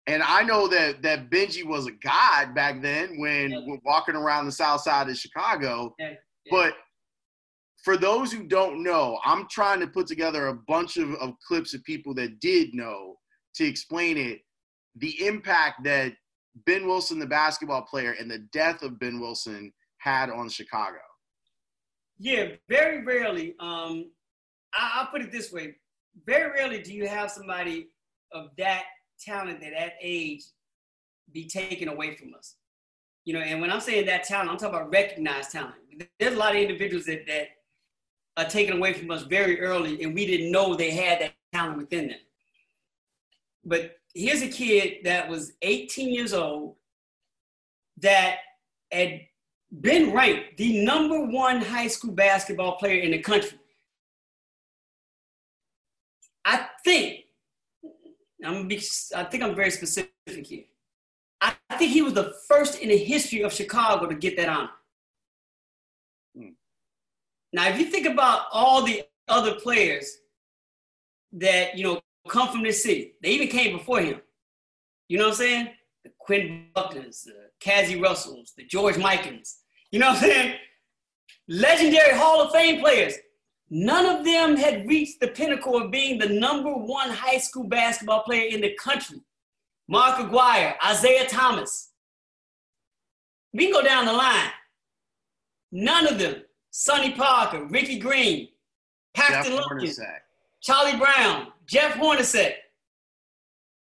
And I know that that Benji was a god back then when yeah. we're walking around the south side of Chicago. Yeah. Yeah. But for those who don't know, I'm trying to put together a bunch of, of clips of people that did know to explain it. The impact that Ben Wilson, the basketball player, and the death of Ben Wilson had on Chicago. Yeah, very rarely. Um, I, will put it this way: very rarely do you have somebody of that talent at that age be taken away from us. You know, and when I'm saying that talent, I'm talking about recognized talent. There's a lot of individuals that that are taken away from us very early, and we didn't know they had that talent within them. But here's a kid that was 18 years old that had been ranked the number one high school basketball player in the country. I think I'm be, I think I'm very specific here. I think he was the first in the history of Chicago to get that honor. Now, if you think about all the other players that you know come from this city, they even came before him. You know what I'm saying? The Quinn Buckners, the Cazzie Russells, the George Mikans. You know what I'm saying? Legendary Hall of Fame players. None of them had reached the pinnacle of being the number one high school basketball player in the country. Mark Aguirre, Isiah Thomas. We can go down the line. None of them. Sonny Parker, Rickey Green, Paxton Lumpkin, Charlie Brown, Jeff Hornacek.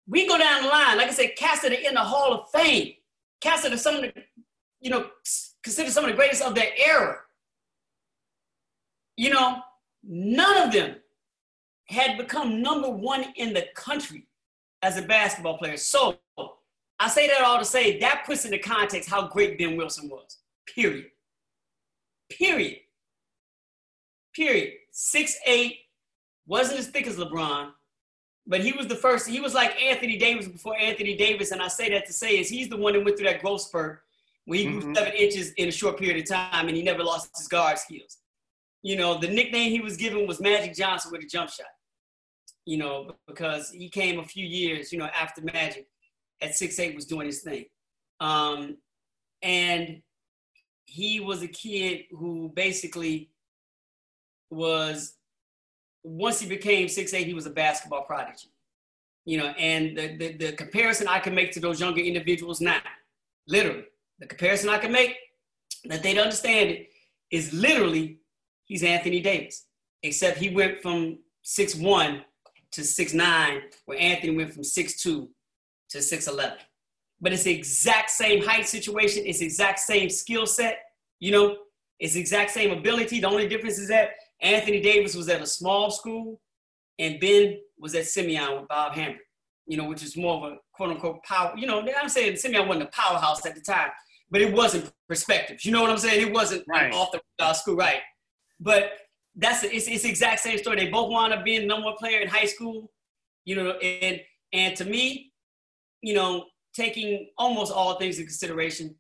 We go down the line. Like I said, cast it in the Hall of Fame. Cast it some of the, you know, considered some of the greatest of their era. You know, none of them had become number one in the country as a basketball player. So I say that all to say that puts into context how great Ben Wilson was. Period. Period. Period. Six eight, wasn't as thick as LeBron, but he was the first. He was like Anthony Davis before Anthony Davis, and I say that to say is he's the one that went through that growth spurt when he grew mm-hmm. seven inches in a short period of time, and he never lost his guard skills. You know, the nickname he was given was Magic Johnson with a jump shot you know, because he came a few years, you know, after Magic at six eight was doing his thing. Um, and he was a kid who basically was once he became six eight, he was a basketball prodigy. You know, and the, the, the comparison I can make to those younger individuals now, literally, the comparison I can make that they'd understand it is literally he's Anthony Davis, except he went from six one to six nine, where Anthony went from six two to six eleven. But it's the exact same height situation. It's the exact same skill set. You know, it's the exact same ability. The only difference is that Anthony Davis was at a small school, and Ben was at Simeon with Bob Hambric. You know, which is more of a quote unquote power. You know, I'm saying Simeon wasn't a powerhouse at the time, but it wasn't perspective. You know what I'm saying? It wasn't right. off the uh, school, right? But that's it's, it's the exact same story. They both wound up being number one player in high school, you know, and and to me, you know, taking almost all things in consideration,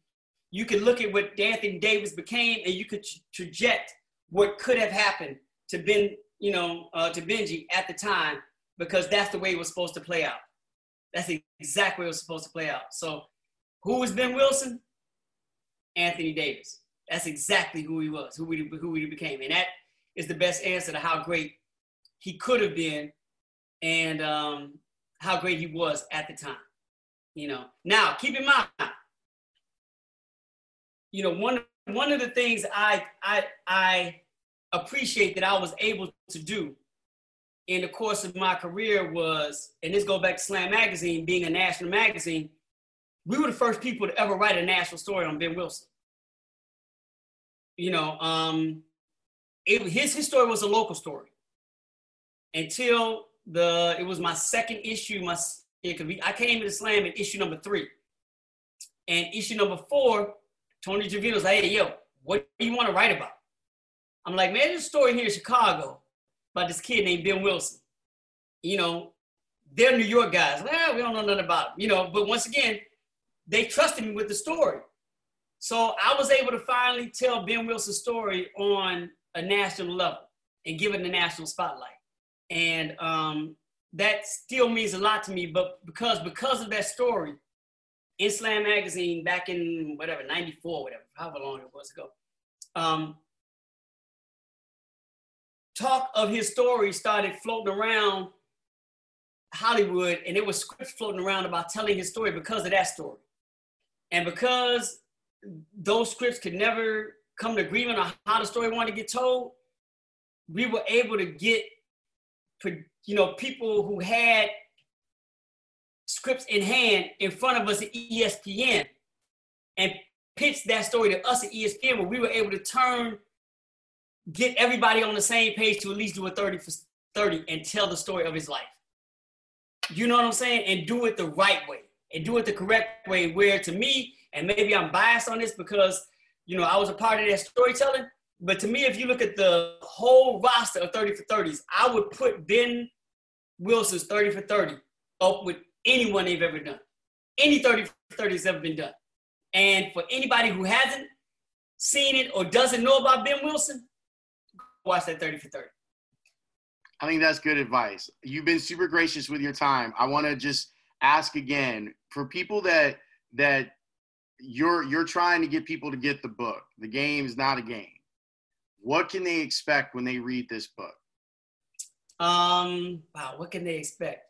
you could look at what Anthony Davis became, and you could project what could have happened to Ben, you know, uh, to Benji at the time, because that's the way it was supposed to play out. That's the exact way it was supposed to play out. So, who was Ben Wilson? Anthony Davis. That's exactly who he was, who he, who he became, and that is the best answer to how great he could have been and um, how great he was at the time. You know, now keep in mind, you know, one one of the things I I I appreciate that I was able to do in the course of my career was, and this go back to Slam Magazine being a national magazine, we were the first people to ever write a national story on Ben Wilson. You know, um, it, his his story was a local story until the it was my second issue. My yeah, I came to the slam in issue number three, and issue number four, Tony Gervino was like, "Hey, yo, what do you want to write about?" I'm like, "Man, there's a story here in Chicago about this kid named Ben Wilson. You know, they're New York guys. Well, we don't know nothing about him, you know. But once again, they trusted me with the story. So I was able to finally tell Ben Wilson's story on a national level and give it a national spotlight. And um, that still means a lot to me, but because because of that story, in Slam Magazine back in whatever, 94, whatever, however long it was ago, um, talk of his story started floating around Hollywood, and there was scripts floating around about telling his story because of that story. And because those scripts could never come to agreement on how the story wanted to get told, we were able to get, you know, people who had scripts in hand in front of us at ESPN and pitched that story to us at ESPN where we were able to turn, get everybody on the same page to at least do a 30 for 30 and tell the story of his life. You know what I'm saying? And do it the right way and do it the correct way. Where to me, and maybe I'm biased on this because, you know, I was a part of that storytelling. But to me, if you look at the whole roster of 30 for 30s, I would put Ben Wilson's 30 for 30 up with anyone they've ever done. Any 30 for 30 has ever been done. And for anybody who hasn't seen it or doesn't know about Ben Wilson, watch that 30 for 30. I think that's good advice. You've been super gracious with your time. I want to just ask again for people that that you're you're trying to get people to get the book. The game is not a game. What can they expect when they read this book? Um, wow, what can they expect?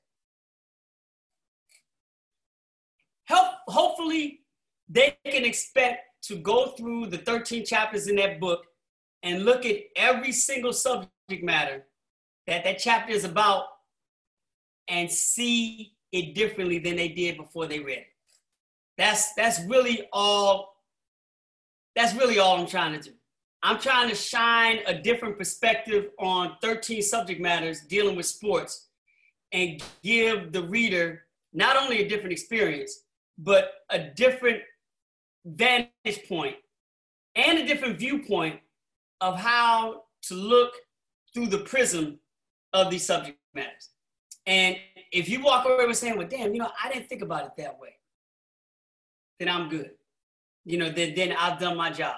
Help hopefully they can expect to go through the 13 chapters in that book and look at every single subject matter that that chapter is about and see it differently than they did before they read it. That's that's really all that's really all I'm trying to do. I'm trying to shine a different perspective on 13 subject matters dealing with sports and give the reader not only a different experience, but a different vantage point and a different viewpoint of how to look through the prism of these subject matters. And if you walk away with saying, well, damn, you know, I didn't think about it that way, then I'm good. You know, then, then I've done my job.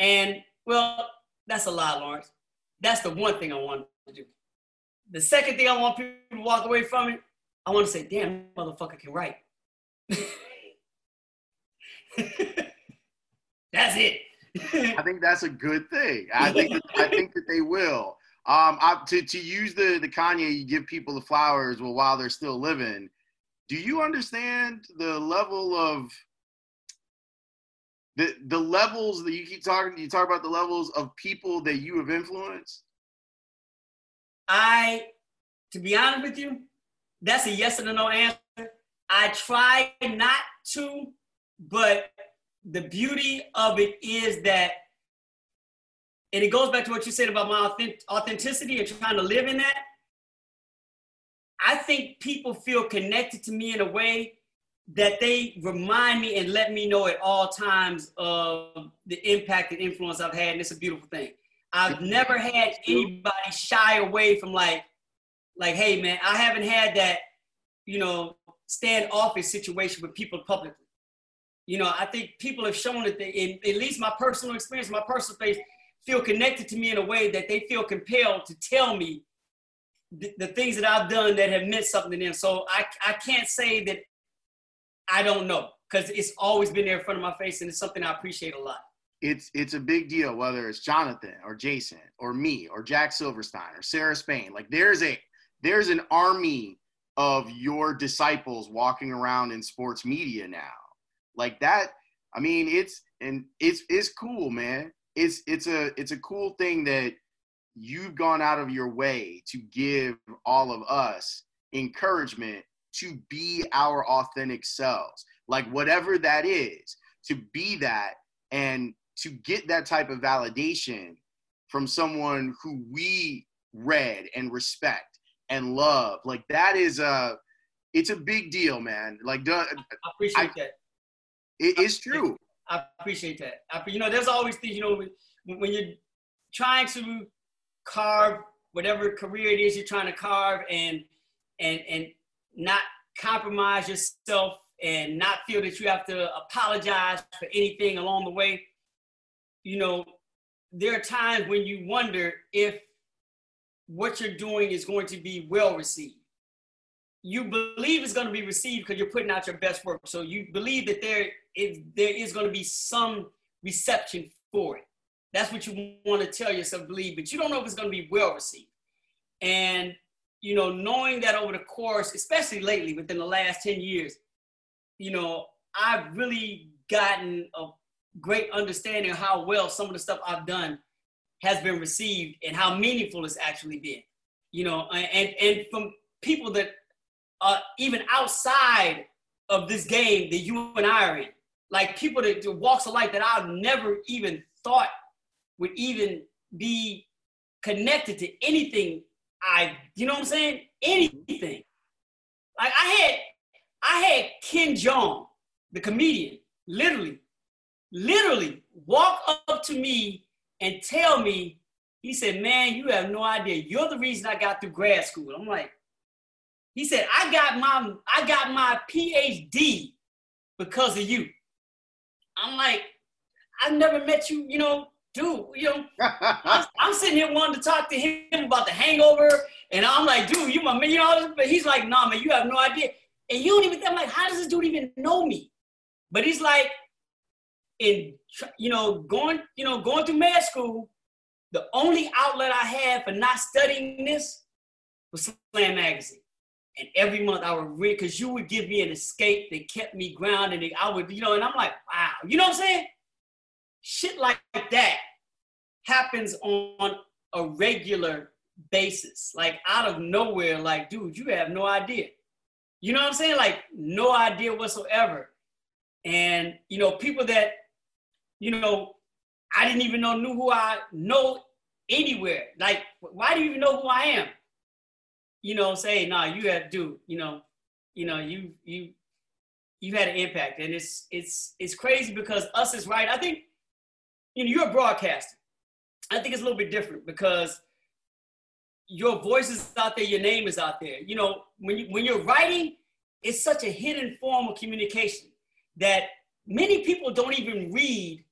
And well, that's a lie, Laurence. That's the one thing I want to do. The second thing I want people to walk away from it, I want to say, damn, motherfucker can write. that's it. I think that's a good thing. I think that, I think that they will. Um, I, to to use the the Kanye, you give people the flowers well while they're still living. Do you understand the level of the the levels that you keep talking? You talk about the levels of people that you have influenced. I, to be honest with you, that's a yes and a no answer. I try not to, but the beauty of it is that and it goes back to what you said about my authenticity and trying to live in that. I think people feel connected to me in a way that they remind me and let me know at all times of the impact and influence I've had, and it's a beautiful thing. I've never had anybody shy away from like, like, hey man, I haven't had that, you know, standoffish situation with people publicly. You know, I think people have shown that they, in at least my personal experience, my personal space, feel connected to me in a way that they feel compelled to tell me the, the things that I've done that have meant something to them. So I, I can't say that I don't know because it's always been there in front of my face and it's something I appreciate a lot. It's it's a big deal whether it's Jonathan or Jason or me or Jack Silverstein or Sarah Spain. Like there's a there's an army of your disciples walking around in sports media now. Like that, I mean, it's and it's it's cool, man it's it's a it's a cool thing that you've gone out of your way to give all of us encouragement to be our authentic selves like whatever that is to be that and to get that type of validation from someone who we read and respect and love. Like that is a it's a big deal man. Like i appreciate I, that. It is true. I appreciate that. I, you know, there's always things, you know, when, when you're trying to carve whatever career it is you're trying to carve and and and not compromise yourself and not feel that you have to apologize for anything along the way. You know, there are times when you wonder if what you're doing is going to be well received you believe it's going to be received because you're putting out your best work. So you believe that there is there is going to be some reception for it. That's what you want to tell yourself, believe, but you don't know if it's going to be well received. And, you know, knowing that over the course, especially lately within the last 10 years, you know, I've really gotten a great understanding of how well some of the stuff I've done has been received and how meaningful it's actually been. You know, and and from people that are even outside of this game that you and I are in, like people that, that walks of life that I've never even thought would even be connected to anything I, you know what I'm saying? Anything. Like I had, I had Ken Jeong, the comedian, literally, literally walk up to me and tell me, he said, man, you have no idea. You're the reason I got through grad school. I'm like, he said, I got my, I got my PhD because of you. I'm like, I've never met you, you know, dude, you know, I'm, I'm, sitting here wanting to talk to him about the hangover. And I'm like, dude, you my man, you know, but he's like, nah, man, you have no idea. And you don't even, I'm like, how does this dude even know me? But he's like, in, you know, going, you know, going through med school, the only outlet I had for not studying this was Slam Magazine. And every month I would read, because you would give me an escape that kept me grounded. And I would, you know, and I'm like, wow, you know what I'm saying? Shit like that happens on a regular basis, like out of nowhere. Like, dude, you have no idea. You know what I'm saying? Like, no idea whatsoever. And, you know, people that, you know, I didn't even know knew who I know anywhere. Like, why do you even know who I am? you know, say, nah, you have dude, you know, you know, you you you've had an impact. And it's it's it's crazy because us is right. I think, you know, you're a broadcaster. I think it's a little bit different because your voice is out there, your name is out there. You know, when you when you're writing, it's such a hidden form of communication that many people don't even read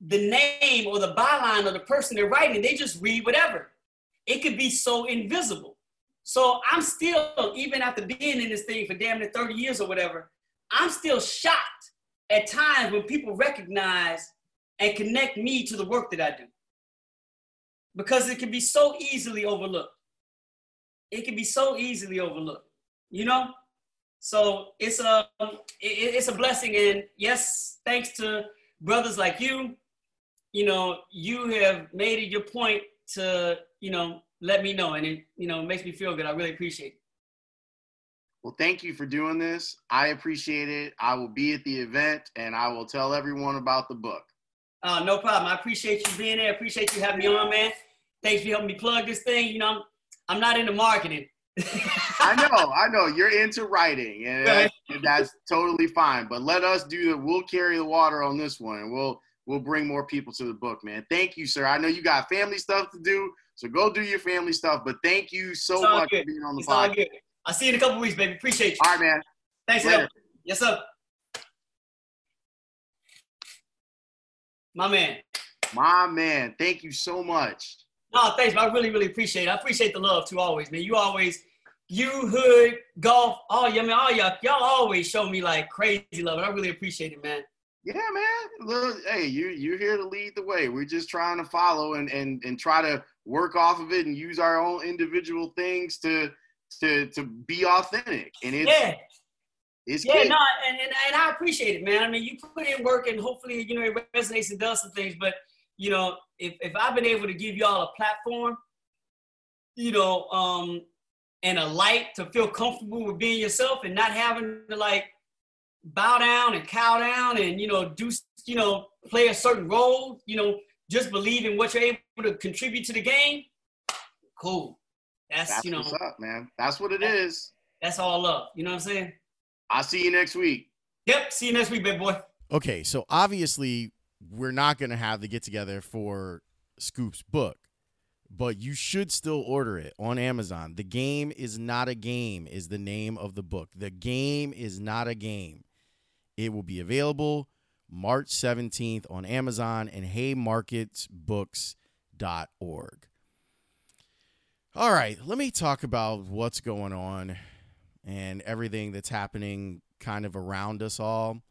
the name or the byline of the person they're writing. They just read whatever. It could be so invisible. So I'm still, even after being in this thing for damn near 30 years or whatever, I'm still shocked at times when people recognize and connect me to the work that I do. Because it can be so easily overlooked. It can be so easily overlooked, you know? So it's um, a it's a blessing, and yes, thanks to brothers like you, you know, you have made it your point to you know let me know. And it, you know, makes me feel good. I really appreciate it. Well, thank you for doing this. I appreciate it. I will be at the event and I will tell everyone about the book. Uh, no problem. I appreciate you being there. I appreciate you having me on, man. Thanks for helping me plug this thing. You know, I'm, I'm not into marketing. I know, I know. You're into writing, and, right. that's totally fine. But let us do it. We'll carry the water on this one. and We'll we'll bring more people to the book, man. Thank you, sir. I know you got family stuff to do, so go do your family stuff. But thank you so much good. for being on the podcast. I'll see you in a couple weeks, baby. Appreciate you. All right, man. Thanks, Later. Yes, sir. My man. My man. Thank you so much. No, thanks. I really, really appreciate it. I appreciate the love too, always, man. You always, you, Hood, Golf, all y'all, man, all y'all, y'all always show me like crazy love. And I really appreciate it, man. Yeah, man. Look, hey, you you're here to lead the way. We're just trying to follow and and and try to work off of it and use our own individual things to to to be authentic. And it's yeah. It's yeah, key. no, and, and, and I appreciate it, man. I mean, you put in work and hopefully, you know, it resonates and does some things. But, you know, if, if I've been able to give y'all a platform, you know, um, and a light to feel comfortable with being yourself and not having to like bow down and cow down and, you know, do, you know, play a certain role, you know, just believe in what you're able to contribute to the game, cool. That's, that's you know, what's up, man. That's what it is. That's all love. You know what I'm saying? I'll see you next week. Yep. See you next week, big boy. Okay, so obviously we're not gonna have the get together for Scoop's book, but you should still order it on Amazon. The game is not a game is the name of the book. The game is not a game. It will be available March 17th on Amazon and haymarketsbooks.org. All right, let me talk about what's going on and everything that's happening kind of around us all.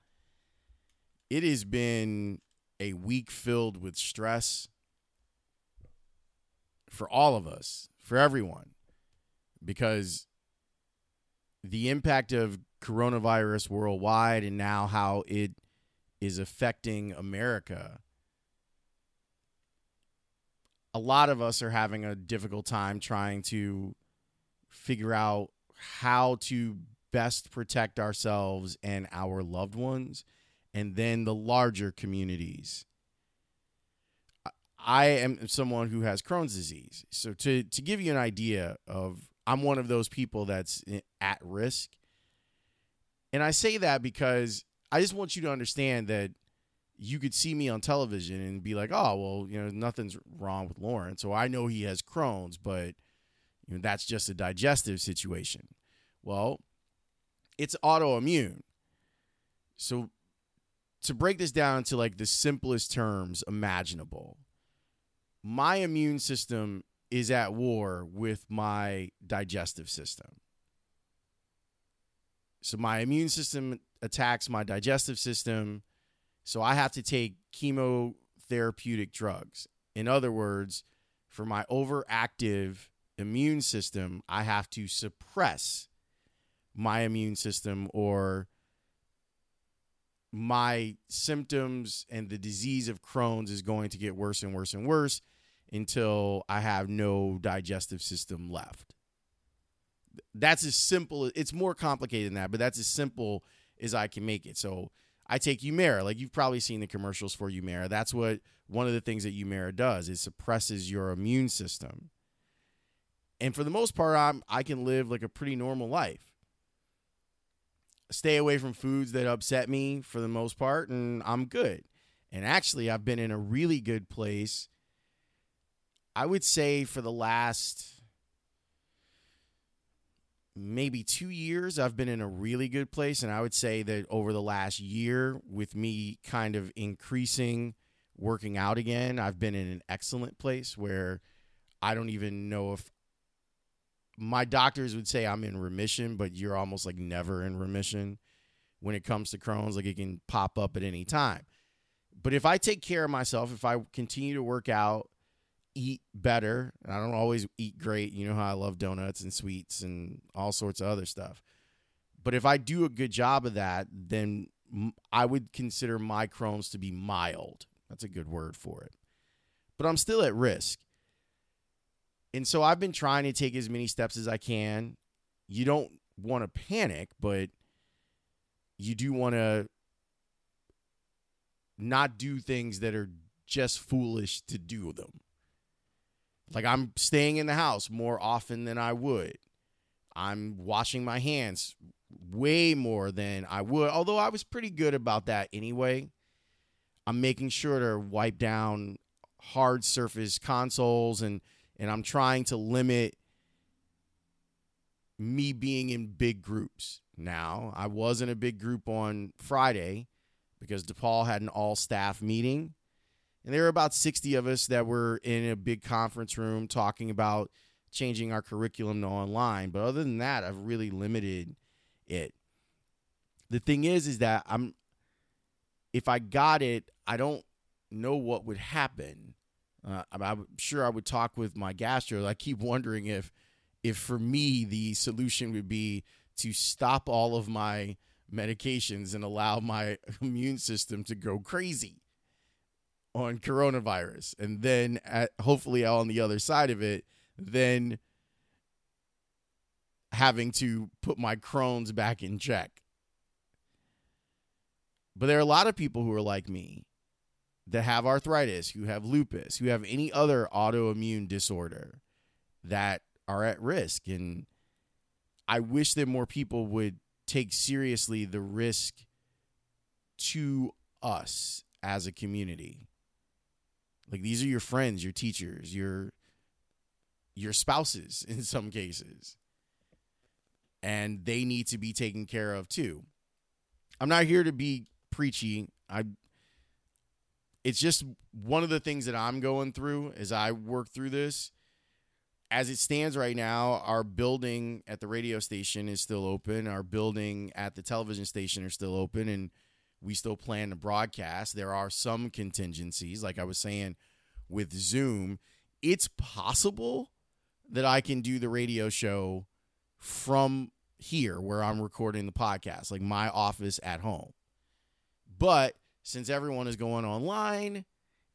It has been a week filled with stress for all of us, for everyone, because the impact of coronavirus worldwide and now how it is affecting America. A lot of us are having a difficult time trying to figure out how to best protect ourselves and our loved ones, and then the larger communities. I am someone who has Crohn's disease. So to to give you an idea of I'm one of those people that's at risk. And I say that because I just want you to understand that you could see me on television and be like, "Oh, well, you know, nothing's wrong with Laurence." So I know he has Crohn's, but you know, that's just a digestive situation. Well, it's autoimmune. So to break this down to like the simplest terms imaginable, my immune system is at war with my digestive system. So my immune system attacks my digestive system. So I have to take chemotherapeutic drugs. In other words, for my overactive immune system, I have to suppress my immune system or my symptoms and the disease of Crohn's is going to get worse and worse and worse until I have no digestive system left. That's as simple. It's more complicated than that, but that's as simple as I can make it. So I take Humira. Like you've probably seen the commercials for Humira. That's what one of the things that Humira does. It suppresses your immune system. And for the most part, I'm I can live like a pretty normal life. Stay away from foods that upset me for the most part, and I'm good. And actually, I've been in a really good place I would say for the last maybe two years, I've been in a really good place. And I would say that over the last year, with me kind of increasing working out again, I've been in an excellent place where I don't even know if my doctors would say I'm in remission, but you're almost like never in remission when it comes to Crohn's. Like it can pop up at any time. But if I take care of myself, if I continue to work out, eat better. I don't always eat great. You know how I love donuts and sweets and all sorts of other stuff. But if I do a good job of that, then I would consider my Crohn's to be mild. That's a good word for it. But I'm still at risk. And so I've been trying to take as many steps as I can. You don't want to panic, but you do want to not do things that are just foolish to do them. Like I'm staying in the house more often than I would. I'm washing my hands way more than I would, although I was pretty good about that anyway. I'm making sure to wipe down hard surface consoles and and I'm trying to limit me being in big groups. Now, I was in a big group on Friday because DePaul had an all staff meeting and there were about 60 of us that were in a big conference room talking about changing our curriculum to online. But other than that, I've really limited it. The thing is, is that I'm, if I got it, I don't know what would happen. Uh, I'm sure I would talk with my gastro. I keep wondering if, if for me the solution would be to stop all of my medications and allow my immune system to go crazy on coronavirus and then at, hopefully on the other side of it then having to put my Crohn's back in check. But there are a lot of people who are like me that have arthritis, who have lupus, who have any other autoimmune disorder that are at risk. And I wish that more people would take seriously the risk to us as a community. Like these are your friends, your teachers, your your spouses in some cases. And they need to be taken care of too. I'm not here to be preachy. I it's just one of the things that I'm going through as I work through this. As it stands right now, our building at the radio station is still open. Our building at the television station are still open and we still plan to broadcast. There are some contingencies, like I was saying with Zoom. it's possible that I can do the radio show from here where I'm recording the podcast, like my office at home. But since everyone is going online,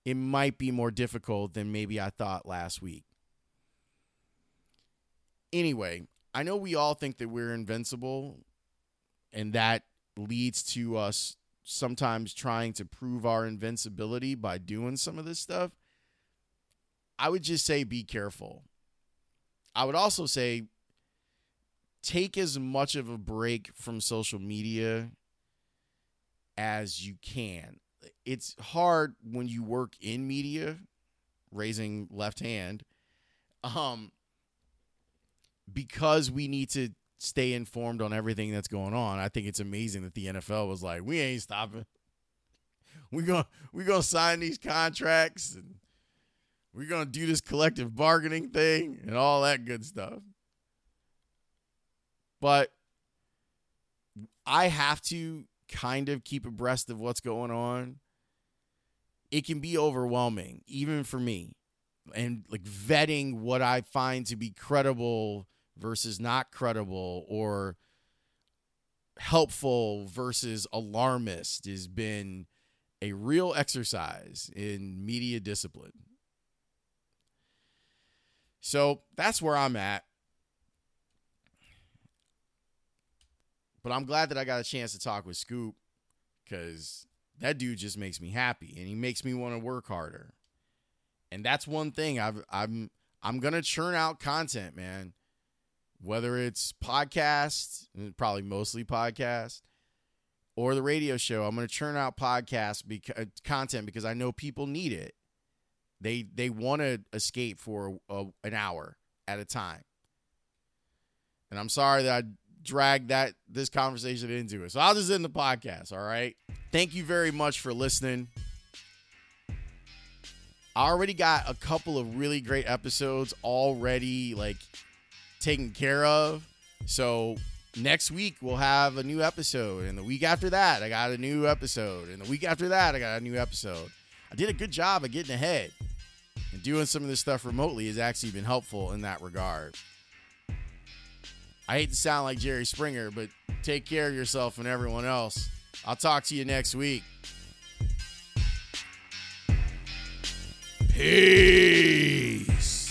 it might be more difficult than maybe I thought last week. Anyway, I know we all think that we're invincible, and that leads to us sometimes trying to prove our invincibility by doing some of this stuff. I would just say be careful. I would also say take as much of a break from social media as you can. It's hard when you work in media, raising left hand, um, because we need to stay informed on everything that's going on. I think it's amazing that the NFL was like, we ain't stopping. We're gonna we're gonna sign these contracts and we're gonna do this collective bargaining thing and all that good stuff. But I have to kind of keep abreast of what's going on. It can be overwhelming, even for me. And like vetting what I find to be credible versus not credible or helpful versus alarmist has been a real exercise in media discipline. So that's where I'm at. But I'm glad that I got a chance to talk with Scoop because that dude just makes me happy and he makes me want to work harder. And that's one thing I've I'm I'm gonna churn out content, man. Whether it's podcast, probably mostly podcast, or the radio show, I'm gonna churn out podcast because uh, content because I know people need it. They they want to escape for a, a, an hour at a time. And I'm sorry that I drag that this conversation into it. So I'll just end the podcast. All right. Thank you very much for listening. I already got a couple of really great episodes already like taken care of. So next week we'll have a new episode and the week after that I got a new episode and the week after that I got a new episode. I did a good job of getting ahead. And doing some of this stuff remotely has actually been helpful in that regard. I hate to sound like Jerry Springer, but take care of yourself and everyone else. I'll talk to you next week. Peace.